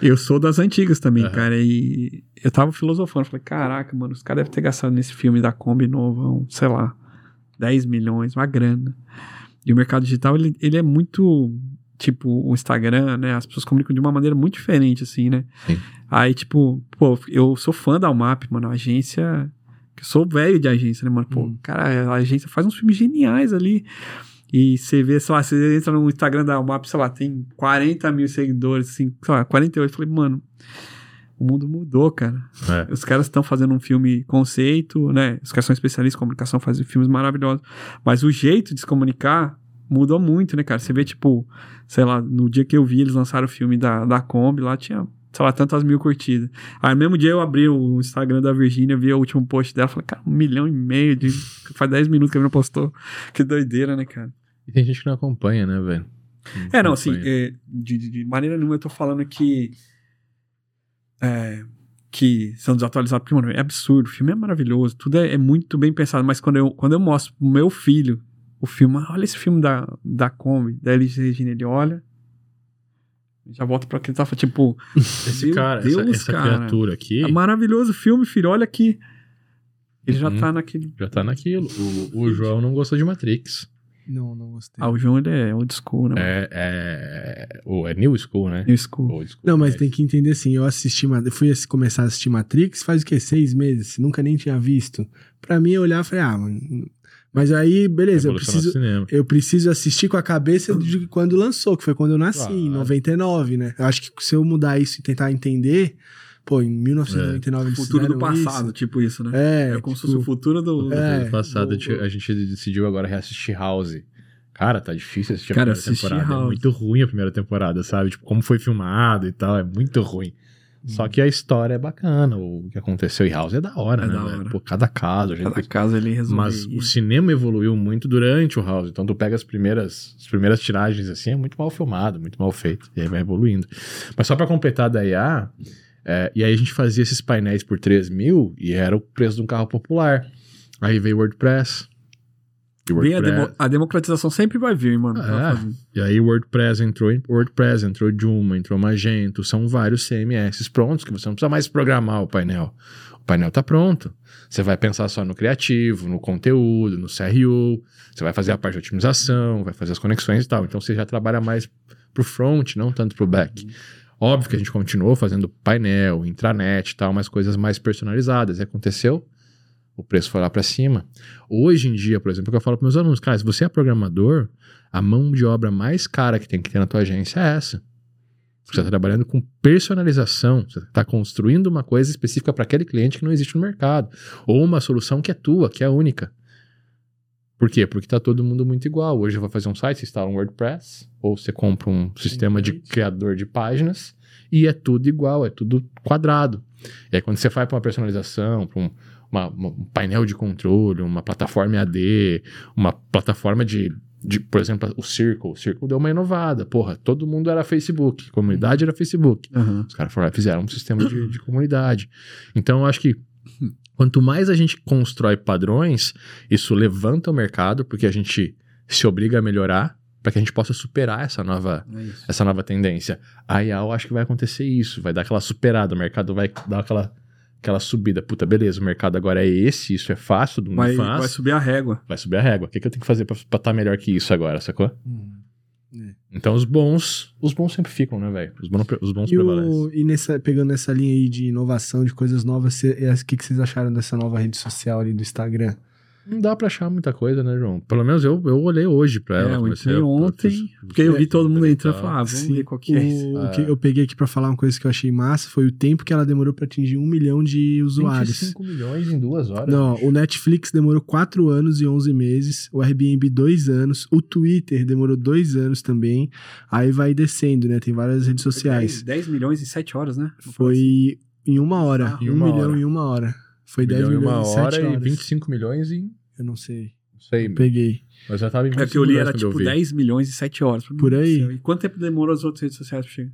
eu sou das antigas também, Aham. cara, e eu tava filosofando, falei, caraca, mano, os caras devem ter gastado nesse filme da Kombi novo, um, sei lá, 10 milhões, uma grana. E o mercado digital, ele, ele é muito, tipo, o Instagram, né, as pessoas comunicam de uma maneira muito diferente, assim, né? Sim. Aí, tipo, pô, eu sou fã da UMAP, mano, a agência, eu sou velho de agência, né, mano, pô, Hum. cara, a agência faz uns filmes geniais ali, e você vê, sei lá, você entra no Instagram da UMAP, sei lá, tem 40 mil seguidores, assim, sei lá, 48. Eu falei, mano, o mundo mudou, cara. É. Os caras estão fazendo um filme conceito, né? Os caras são especialistas em comunicação, fazem filmes maravilhosos. Mas o jeito de se comunicar mudou muito, né, cara? Você vê, tipo, sei lá, no dia que eu vi eles lançaram o filme da, da Kombi, lá tinha, sei lá, tantas mil curtidas. Aí no mesmo dia eu abri o Instagram da Virgínia, vi o último post dela, falei, cara, um milhão e meio de. Faz 10 minutos que a menina postou. Que doideira, né, cara? E tem gente que não acompanha, né, velho? É, não, assim, é, de, de- maneira nenhuma eu tô falando que. É, que são desatualizados, porque, mano, é absurdo. O filme é maravilhoso, tudo é, é muito bem pensado, mas quando eu, quando eu mostro pro meu filho o filme, "Ah, olha esse filme da, da Kombi, da Elis Regina, ele olha. Já volta pra aquele tava tipo. Esse cara, Deus, essa, essa cara. criatura aqui, É maravilhoso o filme, filho, olha aqui. Ele já Uhum. tá naquele. já tá naquilo. O, o João não gostou de Matrix. Não, não gostei. Ah, o João ele é old school, né? É, é, o- é New School, né? New school. Old school, Não, mas é. tem que entender assim, eu assisti, eu fui começar a assistir Matrix faz o quê? Seis meses, nunca nem tinha visto. Pra mim, eu olhar e falei, ah, mano... Mas aí, beleza, eu preciso, eu preciso assistir com a cabeça de quando lançou, que foi quando eu nasci, em Claro. 99, né? Eu acho que se eu mudar isso e tentar entender, pô, em 1999 eles Futuro do passado, isso. tipo isso, né? É, É como se tipo, fosse o futuro do. É, No passado, do- a gente- a gente decidiu agora reassistir House. Cara, tá difícil assistir Cara, a primeira temporada. É House. muito ruim a primeira temporada, sabe? Tipo, como foi filmado e tal, é muito ruim. Só que a história é bacana, o que aconteceu em House é da hora, É né? da hora. Pô, cada caso, a gente Cada caso ele resolve. Mas o cinema evoluiu muito durante o House. Então tu pega as primeiras, as primeiras tiragens assim, é muito mal filmado, muito mal feito. E aí vai evoluindo. Mas só pra completar da IA, é, e aí a gente fazia esses painéis por 3 mil e era o preço de um carro popular. Aí veio o WordPress. Vem a, WordPress- demo- a democratização sempre vai vir, mano. É. Faz- E aí o WordPress entrou em WordPress, entrou Joomla, entrou Magento, são vários CMS prontos que você não precisa mais programar o painel. O painel tá pronto. Você vai pensar só no criativo, no conteúdo, no CRU, você vai fazer a parte de otimização, vai fazer as conexões e tal. Então você já trabalha mais pro front, não tanto pro back. Óbvio que a gente continuou fazendo painel, intranet e tal, mas coisas mais personalizadas. E aconteceu, o preço foi lá para cima. Hoje em dia, por exemplo, que eu falo para meus alunos, cara, se você é programador, a mão de obra mais cara que tem que ter na tua agência é essa. Você está trabalhando com personalização, você está construindo uma coisa específica para aquele cliente que não existe no mercado, ou uma solução que é tua, que é única. Por quê? Porque está todo mundo muito igual. Hoje você vai fazer um site, você instala um WordPress, ou você compra um sistema de criador de páginas, e é tudo igual, é tudo quadrado. E aí quando você vai para uma personalização, para um, uma- um painel de controle, uma plataforma EAD, uma plataforma de, de, por exemplo, o Circle. O Circle deu uma inovada. Porra, todo mundo era Facebook, comunidade era Facebook. Aham. Os caras fizeram um sistema de, de comunidade. Então, eu acho que quanto mais a gente constrói padrões, isso levanta o mercado, porque a gente se obriga a melhorar para que a gente possa superar essa nova, É essa nova tendência. A eu acho que vai acontecer isso, vai dar aquela superada, o mercado vai dar aquela, aquela subida. Puta, beleza, o mercado agora é esse, isso é fácil, do mundo Vai, fácil. vai subir a régua. vai subir a régua. O que, que eu tenho que fazer pra estar melhor que isso agora, sacou? Hum. Então os bons, os bons sempre ficam, né, velho? Os bons, os bons E, prevalecem. o, e nessa, pegando essa linha aí de inovação, de coisas novas, é, o que, que vocês acharam dessa nova rede social ali do Instagram? Não dá pra achar muita coisa, né, João? Pelo menos eu, eu olhei hoje pra ela. É, eu entrei ontem, porque eu vi todo mundo entrando e falei, ah, vamos Sim, ver qual que é o, o que eu peguei aqui pra falar uma coisa que eu achei massa foi o tempo que ela demorou pra atingir um milhão de usuários. 25 milhões em duas horas. Não, o Netflix demorou 4 anos e 11 meses, o Airbnb 2 anos, o Twitter demorou 2 anos também, aí vai descendo, né? Tem várias redes sociais. 10, 10 milhões em 7 horas, né? Foi em uma hora, Em um uma milhão hora. em uma hora. Foi 10 milhão em milhões uma em 7 hora e horas. 25 milhões em. Eu não sei. Não sei, Peguei. mas já tava em É que eu li, 25 era tipo eu vi. 10 milhões em 7 horas. Por aí. Do. E quanto tempo demorou as outras redes sociais pra chegar?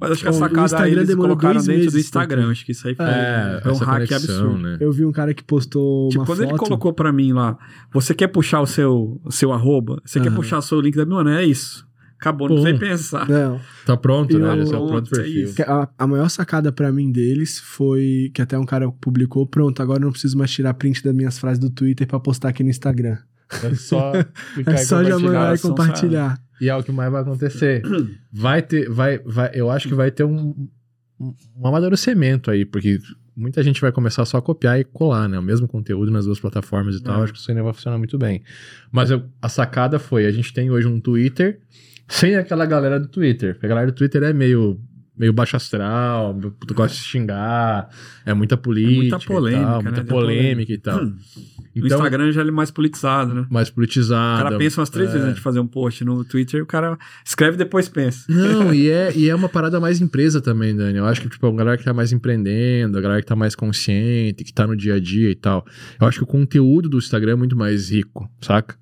Mas acho que a Bom, o sacada Instagram aí eles colocaram dois dentro do meses Instagram. também. Acho que isso aí foi, É, foi um hack conexão, absurdo. né? Eu vi um cara que postou Tipo, uma quando foto. ele colocou pra mim lá, você quer puxar o seu, o seu arroba? Você quer Aham. puxar o seu link da minha? Mano, é isso. Acabou, não Pum. precisa pensar. Não, Tá pronto, E né? o- Esse é o pronto é perfil. isso. Que A, a maior sacada pra mim deles foi que até um cara publicou: pronto, agora eu não preciso mais tirar print das minhas frases do Twitter pra postar aqui no Instagram. É só É só já mandar e compartilhar. E é o que mais vai acontecer. Vai ter, vai, vai, eu acho que vai ter um, um, um amadurecimento aí, porque muita gente vai começar só a copiar e colar, né? O mesmo conteúdo nas duas plataformas e tal. É. Acho que isso ainda vai funcionar muito bem. Mas eu- a sacada foi: a gente tem hoje um Twitter sem aquela galera do Twitter. A galera do Twitter é meio. Meio baixo astral, gosta de xingar, é muita política, e polêmica, tal, né? muita É polêmica e tal. No Então, Instagram já é mais politizado, né? mais O politizado. cara pensa umas três é. vezes antes de fazer um post. No Twitter, o cara escreve e depois pensa. Não, e é, e é uma parada mais empresa também, Dani. Eu acho que, tipo, a galera que tá mais empreendendo, a galera que tá mais consciente, que tá no dia a dia e tal. Eu acho que o conteúdo do Instagram é muito mais rico, saca?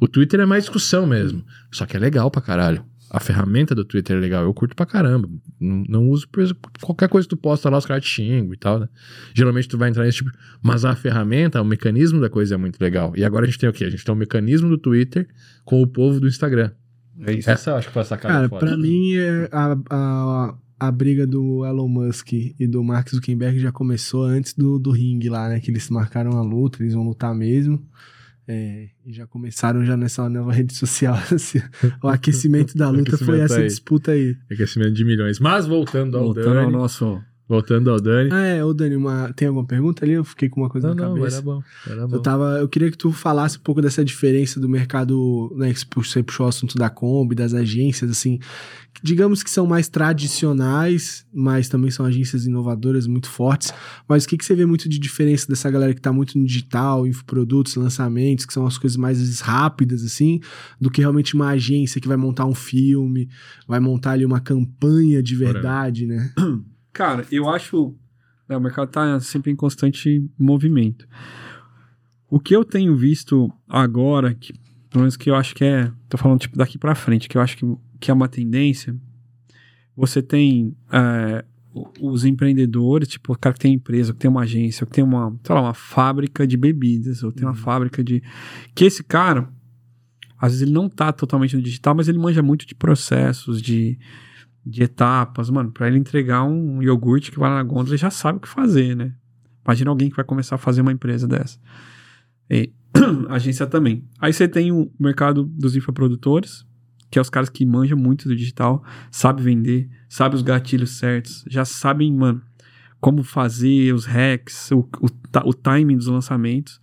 O Twitter é mais discussão mesmo. Só que é legal pra caralho. A ferramenta do Twitter é legal, eu curto pra caramba. Não, não uso por exemplo, qualquer coisa que tu posta lá, os caras te xingam e tal, né? Geralmente tu vai entrar nesse tipo. Mas a ferramenta, o mecanismo da coisa é muito legal. E agora a gente tem o quê? A gente tem o mecanismo do Twitter com o povo do Instagram. É isso. Essa eu acho que foi a sacada Cara, foda. pra mim, é a, a, a briga do Elon Musk e do Mark Zuckerberg já começou antes do, do ringue lá, né? Que eles marcaram a luta, eles vão lutar mesmo. É, e já começaram já nessa nova rede social. assim. o aquecimento da luta foi Aquecimento essa aí. disputa aí. Aquecimento de milhões. Mas voltando ao Voltando Dani. ao nosso... Voltando ao Dani. Ah, é, ô Dani, uma, tem alguma pergunta ali? Eu fiquei com uma coisa não, na não, cabeça. dar bom. Vai dar bom. Eu, tava, eu queria que tu falasse um pouco dessa diferença do mercado, né, que você puxou o assunto da Kombi, das agências, assim, digamos que são mais tradicionais, mas também são agências inovadoras muito fortes, mas o que, que você vê muito de diferença dessa galera que tá muito no digital, infoprodutos, lançamentos, que são as coisas mais rápidas, assim, do que realmente uma agência que vai montar um filme, vai montar ali uma campanha de verdade, né? Cara, eu acho. né, o mercado tá sempre em constante movimento. O que eu tenho visto agora, que, pelo menos que eu acho que é. Tô falando tipo daqui pra frente, que eu acho que, que é uma tendência. Você tem é, os empreendedores, tipo, o cara que tem empresa, que tem uma agência, que tem uma, sei lá, uma fábrica de bebidas, ou tem uma Uhum. fábrica de. Que esse cara, às vezes ele não tá totalmente no digital, mas ele manja muito de processos, de de etapas, mano, pra ele entregar um iogurte que vai lá na gôndola, ele já sabe o que fazer, né? Imagina alguém que vai começar a fazer uma empresa dessa. E agência também. Aí você tem o mercado dos infoprodutores, que é os caras que manjam muito do digital, sabe vender, sabe os gatilhos certos, já sabem, mano, como fazer os hacks, o, o, o timing dos lançamentos.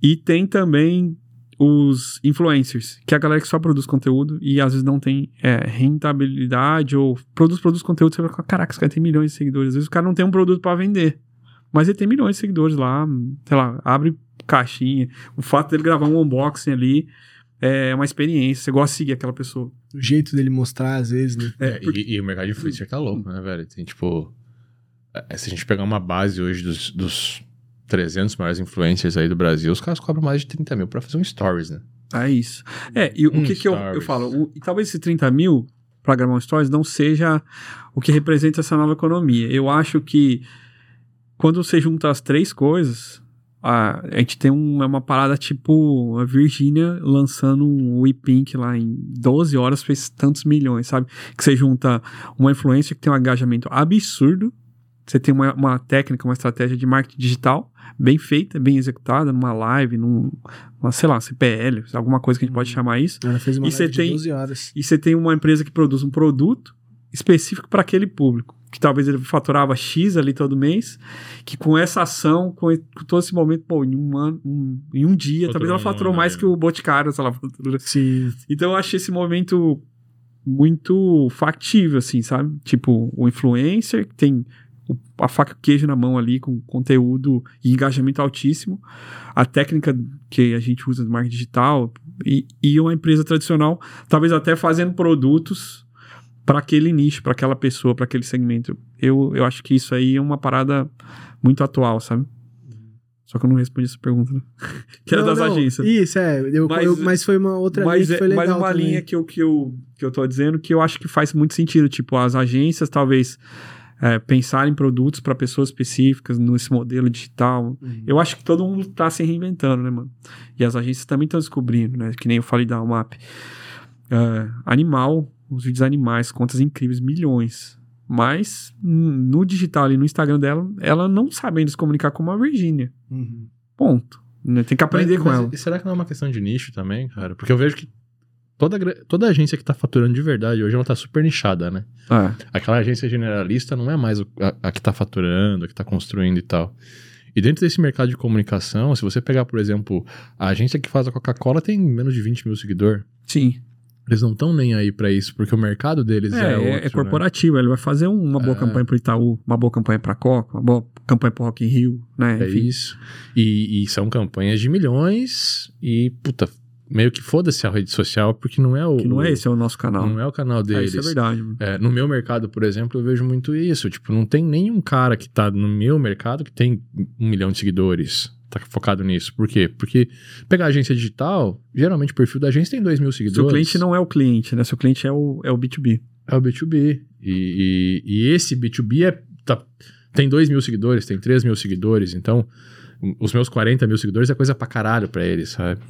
E tem também os influencers, que é a galera que só produz conteúdo e às vezes não tem é, rentabilidade ou produz, produz conteúdo, você vai falar, caraca, esse cara tem milhões de seguidores. Às vezes o cara não tem um produto pra vender, mas ele tem milhões de seguidores lá, sei lá, abre caixinha. O fato dele gravar um unboxing ali é uma experiência, você gosta de seguir aquela pessoa. O jeito dele mostrar, às vezes, né? É, e, e o mercado de influencer tá louco, né, velho? Tem tipo. é, Se a gente pegar uma base hoje dos, dos 300 maiores influencers aí do Brasil, os caras cobram mais de 30 mil pra fazer um stories, né? É isso. É, e o Um que, que eu, eu falo? O- e talvez esse 30 mil para gravar um stories não seja o que representa essa nova economia. Eu acho que quando você junta as três coisas, a, a gente tem um- é uma parada tipo a Virgínia lançando um WePink lá em 12 horas, fez tantos milhões, sabe? Que você junta uma influência que tem um engajamento absurdo, você tem uma, uma técnica, uma estratégia de marketing digital bem feita, bem executada, numa live, num, uma, sei lá, CPL, alguma coisa que a gente pode chamar isso. Ela fez uma E live tem- 12 horas. E você tem uma empresa que produz um produto específico para aquele público. Que talvez ele faturava X ali todo mês, que com essa ação, com, com todo esse momento, pô, em um, ano, um- em um dia, Faturou talvez ela um faturou ano, mais né? que o Boticário, sei lá. Sim. Então eu achei esse movimento muito factível, assim, sabe? Tipo, o influencer que tem a faca e o queijo na mão ali, com conteúdo e engajamento altíssimo, a técnica que a gente usa no marketing digital e, e uma empresa tradicional, talvez até fazendo produtos para aquele nicho, para aquela pessoa, para aquele segmento. Eu, eu acho que isso aí é uma parada muito atual, sabe? Só que eu não respondi essa pergunta, né? que era Não, das não, agências. Isso, é. Eu, Mas- eu- mas foi uma outra mas, linha que foi é- legal mas uma também. linha que eu, que, eu, que eu tô dizendo que eu acho que faz muito sentido. Tipo, as agências talvez é, pensar em produtos para pessoas específicas nesse modelo digital. Uhum. Eu acho que todo mundo tá se reinventando, né, mano? E as agências também estão descobrindo, né? Que nem eu falei da UMAP. É, animal, os vídeos animais, contas incríveis, milhões. Mas no digital e no Instagram dela, ela não sabe ainda se comunicar como a Virgínia. Uhum. Ponto. Né? Tem que aprender Mas- com mas ela. e Será que não é uma questão de nicho também, cara? Porque eu vejo que toda, toda agência que tá faturando de verdade hoje, ela tá super nichada, né? É. Aquela agência generalista não é mais a, a que tá faturando, a que tá construindo e tal. E dentro desse mercado de comunicação, se você pegar, por exemplo, a agência que faz a Coca-Cola tem menos de 20 mil seguidores. Sim. Eles não estão nem aí pra isso, porque o mercado deles É, é, é, outro, é né? corporativo. Ele vai fazer um- uma boa É. campanha pro Itaú, uma boa campanha pra Coca, uma boa campanha pro Rock in Rio, né? É Enfim. isso. E, e são campanhas de milhões e, puta, meio que foda-se a rede social, porque não é o... Que não é esse é o nosso canal. Não é o canal deles. isso é verdade. É, no meu mercado, por exemplo, eu vejo muito isso. Tipo, não tem nenhum cara que tá no meu mercado que tem um milhão de seguidores. Tá focado nisso. Por quê? Porque pegar agência digital, geralmente o perfil da agência tem dois mil seguidores. Seu cliente não é o cliente, né? Seu cliente é o, é o B2B. É o B2B. E, e- e esse B2B é, tá- tem dois mil seguidores, tem três mil seguidores. Então, os meus 40 mil seguidores é coisa pra caralho pra eles, sabe?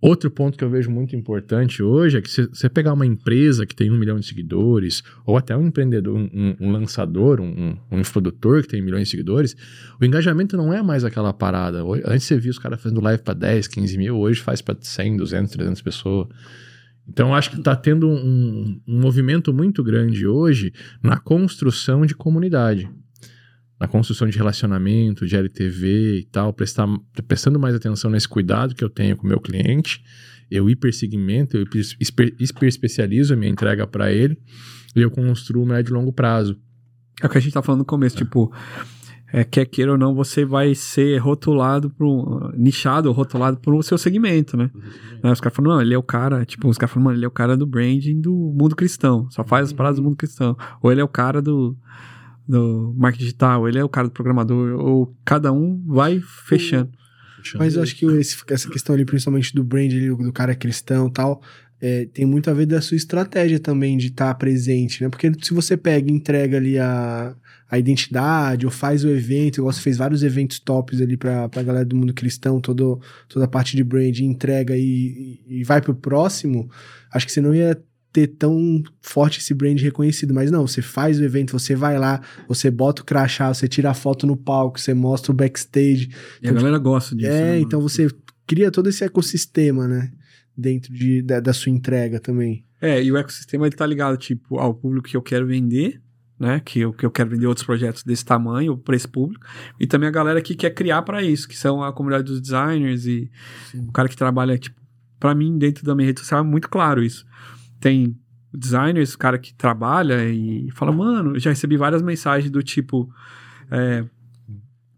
Outro ponto que eu vejo muito importante hoje é que se você pegar uma empresa que tem um milhão de seguidores, ou até um empreendedor, um, um- lançador, um, um, infoprodutor que tem milhões de seguidores, o engajamento não é mais aquela parada. Antes você via os caras fazendo live pra 10, 15 mil, hoje faz pra 100, 200, 300 pessoas. Então, eu acho que tá tendo um, um movimento muito grande hoje na construção de comunidade. Na construção de relacionamento, de LTV e tal, prestar, prestando mais atenção nesse cuidado que eu tenho com o meu cliente. Eu hipersegmento, eu hiper, hiper, hiperespecializo a minha entrega para ele e eu construo médio e longo prazo. É o que a gente tá falando no começo, tipo, é, quer queira ou não, você vai ser rotulado pro. nichado ou rotulado pro seu segmento, né? Os caras falam, não, ele é o cara, tipo, os caras falam, mano, ele é o cara do branding do mundo cristão, só faz as paradas do mundo cristão. Ou ele é o cara do, do marketing digital, ele é o cara do programador, ou cada um vai fechando. Mas eu acho que esse- essa questão ali, principalmente do brand ali, do cara cristão e tal, é, tem muito a ver da sua estratégia também de estar presente, né? Porque se você pega e entrega ali a, a identidade, ou faz o evento, igual você fez vários eventos tops ali pra, pra galera do mundo cristão, todo, toda a parte de brand, e entrega e, e, e vai pro próximo, acho que você não ia ter tão forte esse brand reconhecido, mas não, você faz o evento, você vai lá, você bota o crachá, você tira a foto no palco, você mostra o backstage, E a galera gosta disso. é, né, então você cria todo esse ecossistema, né? Dentro de, da, da sua entrega também. É, e o ecossistema ele tá ligado, tipo, ao público que eu quero vender, né? Que eu, que eu quero vender outros projetos desse tamanho para esse público. E também a galera que quer criar para isso, que são a comunidade dos designers e o cara que trabalha, tipo, para mim, dentro da minha rede social é muito claro isso. Tem designers, cara que trabalha e fala, mano, eu já recebi várias mensagens do tipo, é,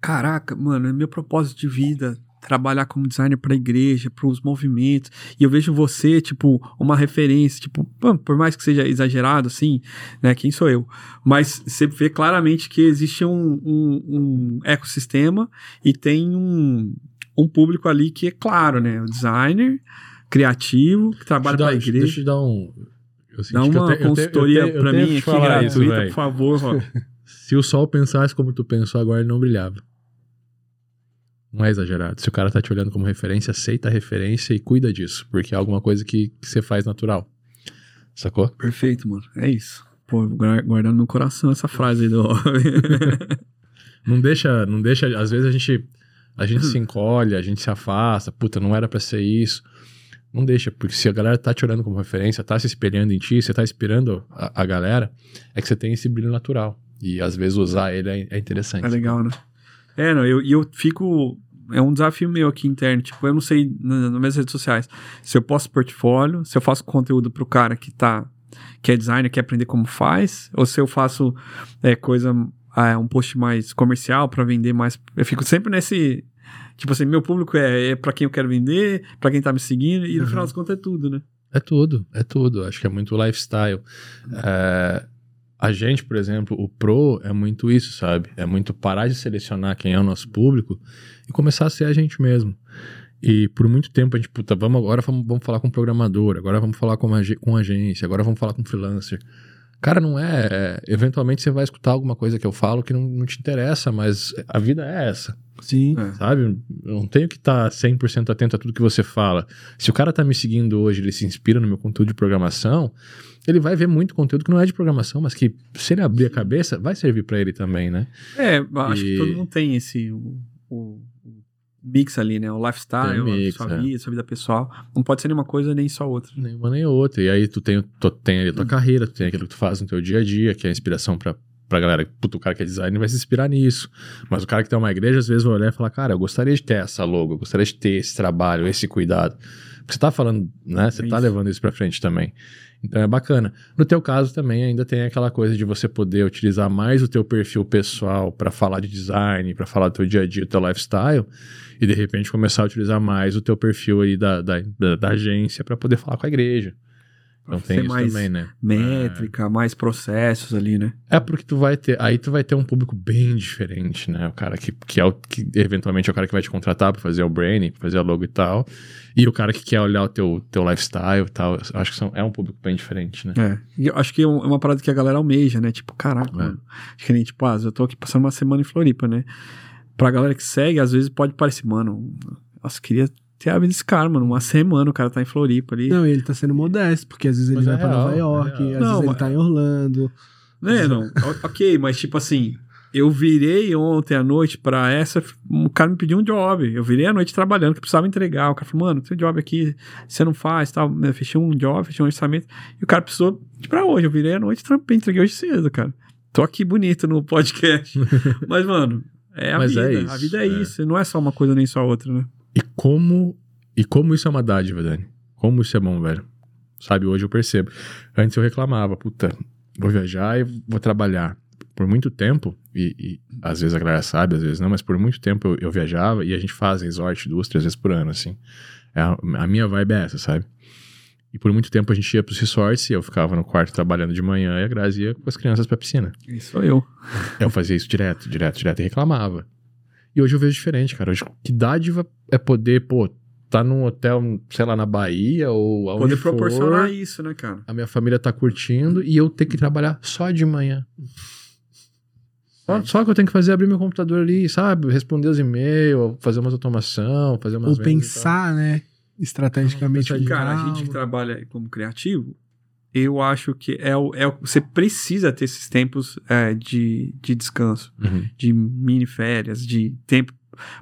caraca, mano, é meu propósito de vida trabalhar como designer para igreja, para os movimentos, e eu vejo você, tipo, uma referência, tipo, por mais que seja exagerado, assim, né, quem sou eu? Mas você vê claramente que existe um, um, um ecossistema e tem um, um público ali que é claro, né, o designer criativo, que trabalha para a igreja. Deixa eu dar um. eu senti Dá que eu uma eu te- consultoria tenho mim que aqui isso, gratuita, velho. por favor, Rob. Se o sol pensasse como tu pensou agora, ele não brilhava. Não é exagerado. Se o cara tá te olhando como referência, aceita a referência e cuida disso, porque é alguma coisa que, que você faz natural. Sacou? Perfeito, mano. É isso. Pô, guar- guardando no coração essa frase aí do Rob. Não deixa, não deixa, às vezes a gente a gente se encolhe, a gente se afasta, puta, não era pra ser isso. Não deixa, porque se a galera tá te olhando como referência, tá se espelhando em ti, você tá inspirando a, a galera, é que você tem esse brilho natural. E às vezes usar ele é, é interessante. É legal, né? É, não, eu, eu fico. É um desafio meu aqui interno. Tipo, eu não sei na- nas minhas redes sociais se eu posto portfólio, se eu faço conteúdo pro cara que tá. que é designer, quer aprender como faz, ou se eu faço é, coisa. ah, um post mais comercial pra vender mais. Eu fico sempre nesse. Tipo assim, meu público é, é para quem eu quero vender, pra quem tá me seguindo, e no Uhum. final das contas é tudo, né? É tudo, é tudo. Acho que é muito lifestyle. É, a gente, por exemplo, o pro é muito isso, sabe? É muito parar de selecionar quem é o nosso público e começar a ser a gente mesmo. E por muito tempo a gente, puta, vamos agora vamos, vamos falar com programador, agora vamos falar com, ag com agência, agora vamos falar com freelancer. Cara, não é, é. Eventualmente você vai escutar alguma coisa que eu falo que não, não te interessa, mas a vida é essa Sim. É. sabe? Eu não tenho que estar 100% atento a tudo que você fala. Se o cara tá me seguindo hoje, ele se inspira no meu conteúdo de programação, ele vai ver muito conteúdo que não é de programação, mas que se ele abrir a cabeça, vai servir pra ele também, né? É, acho E- que todo mundo tem esse o- o mix ali, né? O lifestyle, mix, a sua é. vida, sua vida pessoal. Não pode ser nenhuma coisa nem só outra. Nenhuma nem outra. E aí tu tem, tu tem ali a tua carreira, tu tem aquilo que tu faz no teu dia a dia, que é a inspiração pra, pra galera. Puta, o cara que é designer vai se inspirar nisso. Mas o cara que tem uma igreja, às vezes vai olhar e falar, cara, eu gostaria de ter essa logo, eu gostaria de ter esse trabalho, esse cuidado. Porque você tá falando, né? Você tá isso. levando isso pra frente também. Então é bacana. No teu caso também ainda tem aquela coisa de você poder utilizar mais o teu perfil pessoal pra falar de design, pra falar do teu dia a dia, do teu lifestyle, e de repente começar a utilizar mais o teu perfil aí da, da, da, da agência pra poder falar com a igreja. Então tem Ser isso mais também, né? Métrica, mais processos ali, né? É porque tu vai ter, aí tu vai ter um público bem diferente, né? O cara que, que é o que eventualmente é o cara que vai te contratar pra fazer o branding, pra fazer a logo e tal, e o cara que quer olhar o teu, teu lifestyle e tal. Acho que são, é um público bem diferente, né? É. E eu acho que é é uma parada que a galera almeja, né? Tipo, caraca, É. mano. Acho que nem, tipo, ah, eu tô aqui passando uma semana em Floripa, né? Pra galera que segue, às vezes pode parecer, mano, nossa, queria ter a vida desse cara, mano. Uma semana o cara tá em Floripa ali. Não, e ele tá sendo modesto, porque às vezes ele Mas vai é pra real, Nova é York, real. às Não, vezes ele mas- tá em Orlando. Né, não? O- ok, mas tipo assim, eu virei ontem à noite pra essa. O cara me pediu um job. Eu virei à noite trabalhando, que precisava entregar. O cara falou, mano, tem um job aqui, você não faz tal. Eu fechei um job, fechei um orçamento. E o cara precisou de pra hoje. Eu virei à noite, trampei, entreguei hoje cedo, cara. Tô aqui bonito no podcast. mas, mano, é a Mas vida. é a isso, vida é, é. isso. Não é só uma coisa nem só outra, né? E como e como isso é uma dádiva, Dani? Como isso é bom, velho? Sabe, hoje eu percebo. Antes eu reclamava, puta, vou viajar e vou trabalhar. Por muito tempo, e, e às vezes a galera sabe, às vezes não, mas por muito tempo eu, eu viajava e a gente faz resort duas, três vezes por ano, assim. É a, a minha vibe é essa, sabe? E por muito tempo a gente ia pros resorts e eu ficava no quarto trabalhando de manhã e a Grazi ia com as crianças pra piscina. Isso sou eu. Eu fazia isso direto, direto, direto e reclamava. E hoje eu vejo diferente, cara. Hoje, que dádiva é poder, pô, tá num hotel, sei lá, na Bahia ou aonde Poder for, proporcionar isso, né, cara? A minha família tá curtindo e eu ter que trabalhar só de manhã. Só, só que eu tenho que fazer é abrir meu computador ali, sabe? Responder os e-mails, fazer umas automação, fazer umas Ou pensar, né? Estrategicamente. Cara, a gente que trabalha como criativo, eu acho que é o, é o- você precisa ter esses tempos é, de, de descanso, Uhum. de mini férias, de tempo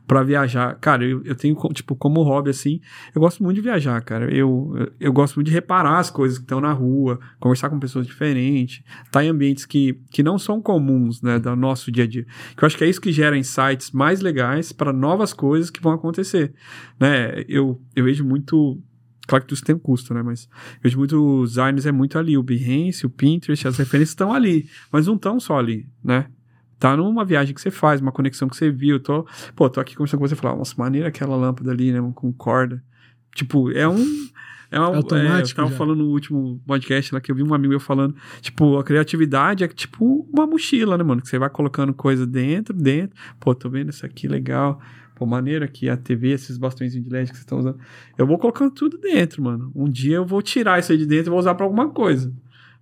pra viajar. Cara, eu, eu tenho, tipo, como hobby, assim, eu gosto muito de viajar, cara. Eu, eu, eu gosto muito de reparar as coisas que estão na rua, conversar com pessoas diferentes, estar em ambientes que, que não são comuns, né, do nosso dia a dia. Que eu acho que é isso que gera insights mais legais para novas coisas que vão acontecer, né? Eu, eu vejo muito... Claro que tudo isso tem um custo, né? Mas eu vejo muito os designers é muito ali. O Behance, o Pinterest, as referências estão ali. Mas não estão só ali, né? Tá numa viagem que você faz, uma conexão que você viu. Tô, pô, tô aqui conversando com você e falar, nossa, maneira aquela lâmpada ali, né? Com corda. Tipo, é um. É, um, Automático é, eu tava já. falando no último podcast lá que eu vi um amigo meu falando, tipo, a criatividade é tipo uma mochila, né, mano? Que você vai colocando coisa dentro, dentro. Pô, tô vendo isso aqui legal. Pô, maneiro aqui a TV, esses bastões de LED que vocês estão usando. Eu vou colocando tudo dentro, mano. Um dia eu vou tirar isso aí de dentro e vou usar pra alguma coisa.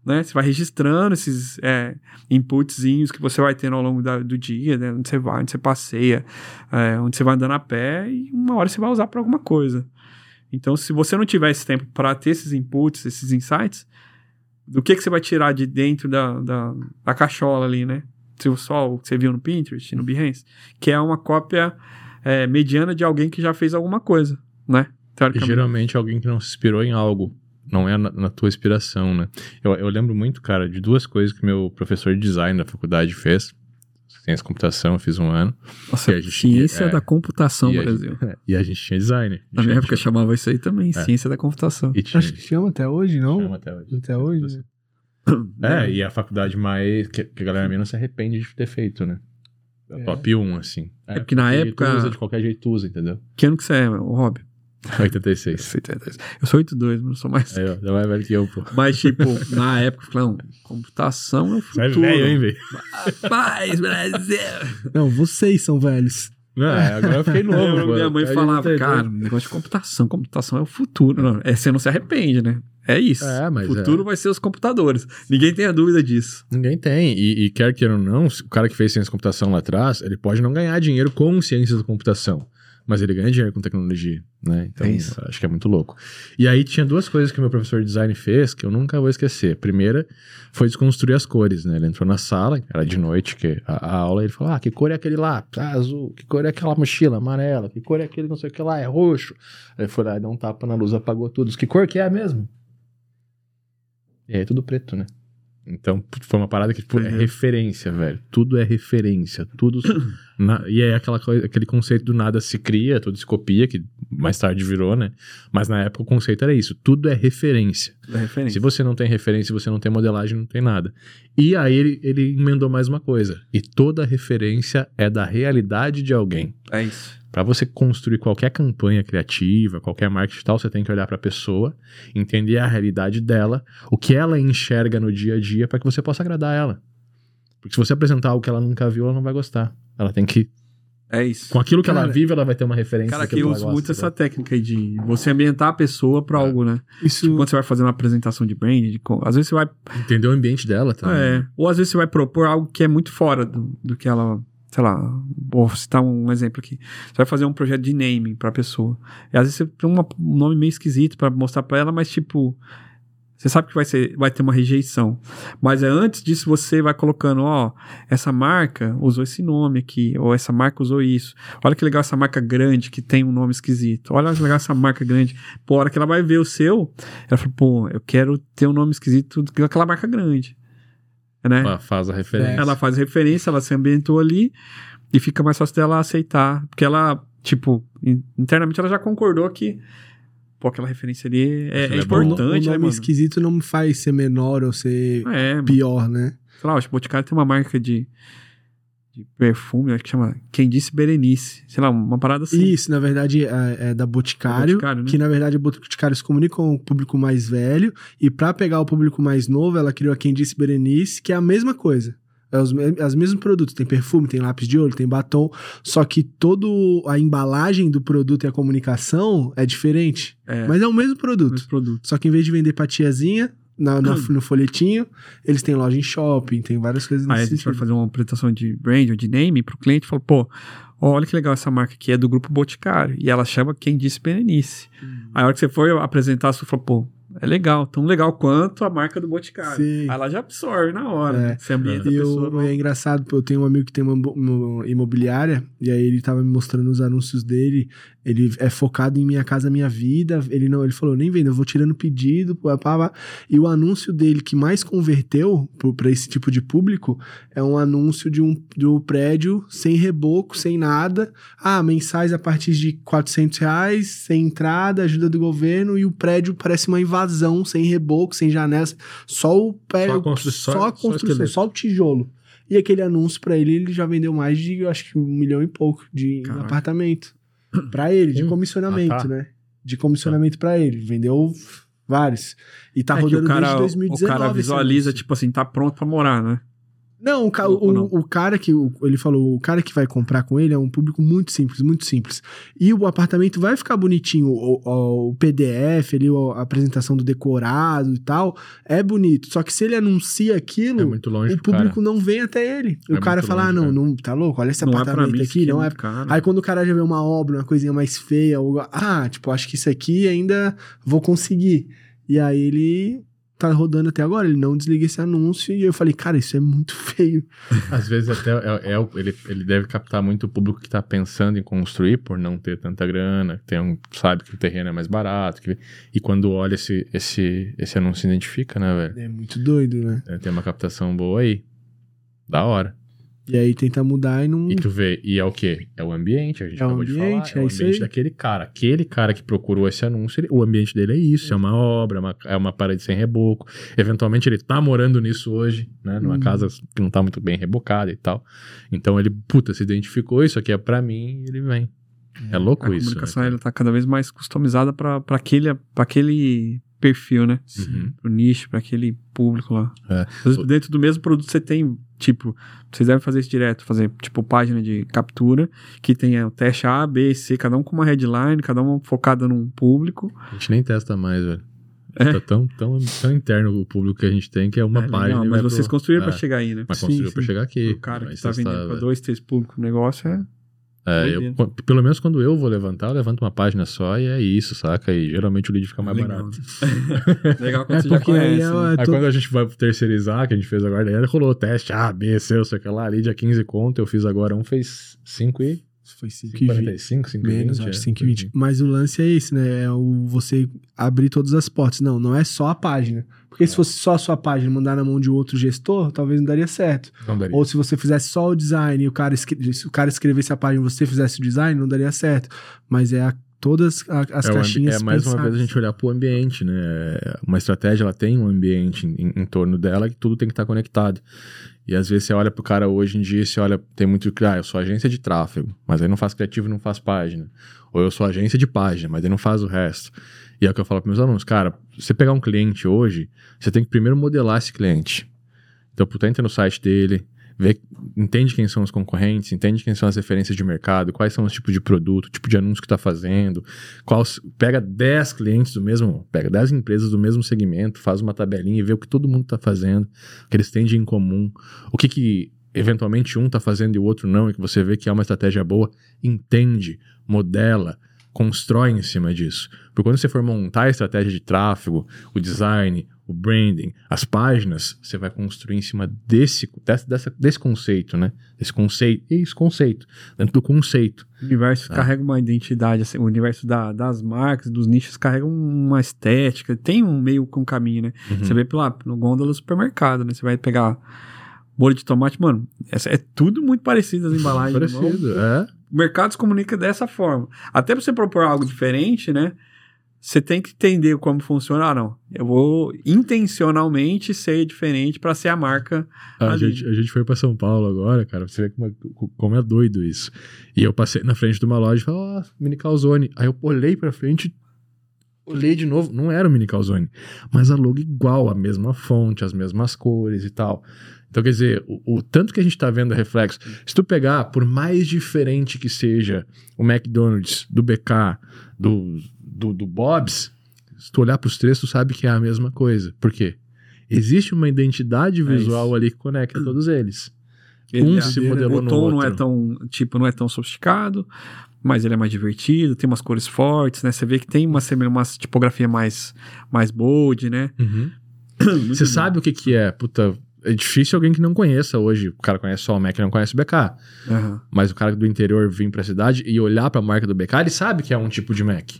Né? Você vai registrando esses é, inputzinhos que você vai tendo ao longo da- do dia, né? Onde você vai, onde você passeia, é, onde você vai andando a pé e uma hora você vai usar pra alguma coisa. Então, se você não tiver esse tempo para ter esses inputs, esses insights, do que, que você vai tirar de dentro da, da, da cachola ali, né? Se o o que você viu no Pinterest, no Behance, que é uma cópia é, mediana de alguém que já fez alguma coisa, né? E geralmente é alguém que não se inspirou em algo. Não é na, na tua inspiração, né? Eu, eu lembro muito, cara, de duas coisas que meu professor de design da faculdade fez. Ciência e computação, eu fiz um ano. Nossa, E a gente- ciência é, da computação, e a Brasil. E a gente tinha design. Na minha época chamava isso aí também, É. ciência da computação. E tinha, Acho que chama até hoje, não? chama até hoje. Até hoje. né? É, e a faculdade mais. que, que a galera menos se arrepende de ter feito, né? É. Top 1, assim. É porque na tu época- usa de qualquer jeito, tu usa, entendeu? Que ano que você é, o Rob? 86. Eu sou 82, mas eu sou mais. Ó, já vai velho que eu, pô. Mas, tipo, na época, eu falei, não, computação é o Você é futuro. velho, hein, velho? Paz, Brasil! Não, vocês são velhos. Não, é, agora eu fiquei novo. Eu, minha mãe falava, eu cara, negócio de computação, computação é o futuro. Não, é, você não se arrepende, né? É isso. É, mas o futuro é. vai ser os computadores. Ninguém tem a dúvida disso. Ninguém tem. E, e quer queira ou não, o cara que fez ciência da computação lá atrás, ele pode não ganhar dinheiro com ciência da computação. Mas ele ganha dinheiro com tecnologia, né? Então, É isso. acho que é muito louco. E aí tinha duas coisas que o meu professor de design fez que eu nunca vou esquecer. Primeira foi desconstruir as cores, né? Ele entrou na sala, era de noite, que a, a aula, ele falou: Ah, que cor é aquele lá? Ah, azul. Que cor é aquela mochila? Amarela. Que cor é aquele não sei o que lá? É roxo. Aí ele foi lá e deu um tapa na luz, apagou tudo. Que cor que é mesmo? E aí tudo preto, né? Então, foi uma parada que tipo, é Uhum. referência, velho. Tudo é referência. Tudo. na- e é aquela coisa, aquele conceito do nada se cria, tudo se copia, que mais tarde virou, né? Mas na época o conceito era isso: tudo é referência. Da referência. Se você não tem referência, se você não tem modelagem, não tem nada. E aí ele, ele emendou mais uma coisa. E toda referência é da realidade de alguém. É isso. Para você construir qualquer campanha criativa, qualquer marketing tal, você tem que olhar para a pessoa, entender a realidade dela, o que ela enxerga no dia a dia, para que você possa agradar ela. Porque se você apresentar algo que ela nunca viu, ela não vai gostar. Ela tem que. É isso. Com aquilo que ela Cara, vive, ela vai ter uma referência. Cara, que eu ela uso muito essa técnica aí de você ambientar a pessoa pra É. algo, né? Isso. Quando você vai fazer uma apresentação de brand, de às vezes você vai. Entender o ambiente dela também. É, ou às vezes você vai propor algo que é muito fora do, do que ela. Sei lá, vou citar um exemplo aqui. Você vai fazer um projeto de naming pra pessoa. E às vezes você tem uma- um nome meio esquisito pra mostrar pra ela, mas tipo. Você sabe que vai, ser, vai ter uma rejeição. Mas é antes disso você vai colocando, ó, essa marca usou esse nome aqui, ou essa marca usou isso. Olha que legal essa marca grande que tem um nome esquisito. Olha que legal essa marca grande. Pô, a hora que ela vai ver o seu, ela fala, pô, eu quero ter um nome esquisito daquela marca grande. Né? Ela faz a referência. Ela faz referência, ela se ambientou ali e fica mais fácil dela aceitar. Porque ela, tipo, in- internamente ela já concordou que, pô, aquela referência ali é, é é bom. o importante, nome né, mano? esquisito não me faz ser menor ou ser É, mano. pior, né? sei lá, o Boticário tem uma marca de, de perfume, acho que chama Quem Disse Berenice. Sei lá, uma parada assim. Isso, na verdade, é, é da Boticário, Boticário, né? que na verdade a Boticário se comunica com o público mais velho, e pra pegar o público mais novo, ela criou a Quem Disse Berenice, que é a mesma coisa. É os, me- os mesmos produtos, tem perfume, tem lápis de olho, tem batom, só que todo a embalagem do produto e a comunicação é diferente, É, mas é o mesmo produto. esse produto. Só que em vez de vender pra tiazinha, na, na- no folhetinho, eles têm loja em shopping, tem várias coisas Aí a gente vai sentido. fazer uma apresentação de brand ou de name pro cliente e fala, pô, olha que legal essa marca aqui, é do grupo Boticário. E ela chama Quem Disse Berenice. Aí a hora que você for apresentar, você fala, pô, é legal, tão legal quanto a marca do Boticário. Sim. Aí ela já absorve na hora, É. né? Você ambienta E eu, no- é engraçado, eu tenho um amigo que tem uma, uma imobiliária, e aí ele tava me mostrando os anúncios dele. Ele é focado em Minha Casa Minha Vida. Ele não, ele falou, nem vendo, eu vou tirando pedido, pá, pá, pá. E o anúncio dele que mais converteu pra esse tipo de público é um anúncio de um, de um prédio sem reboco, sem nada. Ah, mensais a partir de 400 reais, sem entrada, ajuda do governo, e o prédio parece uma invasão, sem reboco, sem janelas, só o prédio, Só a construção, só a só o construção, esqueleto. só o tijolo. E aquele anúncio pra ele, ele já vendeu mais de, eu acho que um milhão e pouco de Caraca. apartamento. Pra ele, de comissionamento, Ah, tá. né? De comissionamento pra ele. Vendeu vários. E tá É rodando o cara, desde o 2019. cara esse visualiza, tipo assim, tá pronto pra morar, né? Não, o, ca- Ou não? o cara que ele falou, o cara que vai comprar com ele é um público muito simples, muito simples. E o apartamento vai ficar bonitinho, o, o- o PDF, ali, a apresentação do decorado e tal, é bonito. Só que se ele anuncia aquilo, É muito longe o pro cara. público não vem até ele. É o cara fala, ah, longe, não, cara. não, tá louco? Olha esse não é apartamento mim, aqui, não é é. caro. Aí quando o cara já vê uma obra, uma coisinha mais feia, ou, ah, tipo, acho que isso aqui ainda vou conseguir. E aí ele tá rodando até agora, ele não desliga esse anúncio. E eu falei, cara, isso é muito feio. Às vezes até é, é ele, ele deve captar muito o público que tá pensando em construir por não ter tanta grana, tem um, sabe que o terreno é mais barato. que- e quando olha esse, esse, esse anúncio identifica, né, velho? É muito doido, né? É, Tem uma captação boa aí. Da hora. E aí tenta mudar e não. E tu vê, e é o quê? É o ambiente, a gente É acabou de ambiente, falar. É, é o isso ambiente daquele cara. Aquele cara que procurou esse anúncio, ele- o ambiente dele é isso, é uma obra, é uma, é uma parede sem reboco. Eventualmente ele tá morando nisso hoje, né? Numa Hum. casa que não tá muito bem rebocada e tal. Então ele, puta, se identificou, isso aqui é pra mim, ele vem. É louco A isso. comunicação né, ela tá cada vez mais customizada para aquele, pra aquele perfil, né? Uhum. Pro nicho, para aquele público lá. É. Às vezes, dentro do mesmo produto você tem, tipo, vocês devem fazer isso direto, fazer, tipo, página de captura, que tenha o teste A, B, C, cada um com uma headline, cada uma focada num público. A gente nem testa mais, velho. É? Tá tão, tão, tão interno o público que a gente tem que é uma É página. e mas vocês pro- construíram é. pra chegar aí, né? Mas Sim, construiu sim. pra chegar aqui. O cara que tá testar, vendendo pra velho. dois, três públicos no negócio é. É, eu, pelo menos quando eu vou levantar, eu levanto uma página só e é isso, saca? E geralmente o lead fica mais legal. barato. legal quando É você já aí conhece. é, né? é Aí to- quando a gente vai terceirizar, que a gente fez agora, daí rolou o teste A, B, C, sei que lá, lead a 15 conto, eu fiz agora um, fez 5 e Foi 5 e 20. 45, 5 e Menos, 20, acho, é. 5 e 20. Mas o lance é esse, né? É o você abrir todas as portas. Não, não é só a página. Porque se fosse só a sua página mandar na mão de outro gestor, talvez não daria certo. Não daria. Ou se você fizesse só o design e o cara, se o cara escrevesse a página e você fizesse o design, não daria certo. Mas é a- todas as é, o caixinhas é mais uma pensadas. vez a gente olhar pro ambiente, né? É, Uma estratégia, ela tem um ambiente em, em torno dela que tudo tem que estar conectado. E às vezes você olha pro cara hoje em dia, você olha, tem muito, ah, eu sou agência de tráfego, mas aí não faz criativo não faz página. Ou eu sou agência de página, mas aí não faz o resto. E é o que eu falo para meus alunos, cara, você pegar um cliente hoje, você tem que primeiro modelar esse cliente. Então, puta, entra no site dele, vê, entende quem são os concorrentes, entende quem são as referências de mercado, quais são os tipos de produto, tipo de anúncio que está fazendo, qual, pega 10 clientes do mesmo, pega 10 empresas do mesmo segmento, faz uma tabelinha e vê o que todo mundo está fazendo, o que eles têm de em comum, o que que eventualmente um está fazendo e o outro não, e que você vê que é uma estratégia boa, entende, modela, constrói em cima disso. Porque quando você for montar a estratégia de tráfego, o design, o branding, as páginas, você vai construir em cima desse, desse, dessa- desse conceito, né? Esse conceito, esse conceito, dentro do conceito. O universo Ah. carrega uma identidade, assim, o universo da- das marcas, dos nichos, carrega uma estética, tem um meio com caminho, né? Uhum. Você vê pela, no gôndola do supermercado, né? Você vai pegar molho de tomate, mano, essa, é tudo muito parecido as embalagens. Parecido, é. O mercado se comunica dessa forma. Até pra você propor algo diferente, né? Você tem que entender como funciona. Ah, não. Eu vou intencionalmente ser diferente pra ser a marca. A gente, a gente foi pra São Paulo agora, cara, você ver como é, como é doido isso. E eu passei na frente de uma loja e falei, ó, mini calzone. Aí eu olhei pra frente, olhei de novo, não era o mini calzone, mas a logo igual, a mesma fonte, as mesmas cores e tal. Então, quer dizer, o, o tanto que a gente tá vendo reflexo, se tu pegar, por mais diferente que seja o McDonald's, do BK, do, do, do Bob's, se tu olhar pros três, tu sabe que é a mesma coisa. Por quê? Existe uma identidade visual ali que conecta todos eles. Um Ele- se a- modelou o no tom não é tão, tipo, não é tão sofisticado, mas ele é mais divertido, tem umas cores fortes, né? Você vê que tem uma, uma tipografia mais, mais bold, né? Muito Você bom. sabe o que que é? Puta, é difícil alguém que não conheça hoje. O cara conhece só o Mac e não conhece o BK. Aham. Mas o cara do interior vir pra cidade e olhar pra marca do BK, ele sabe que é um tipo de Mac.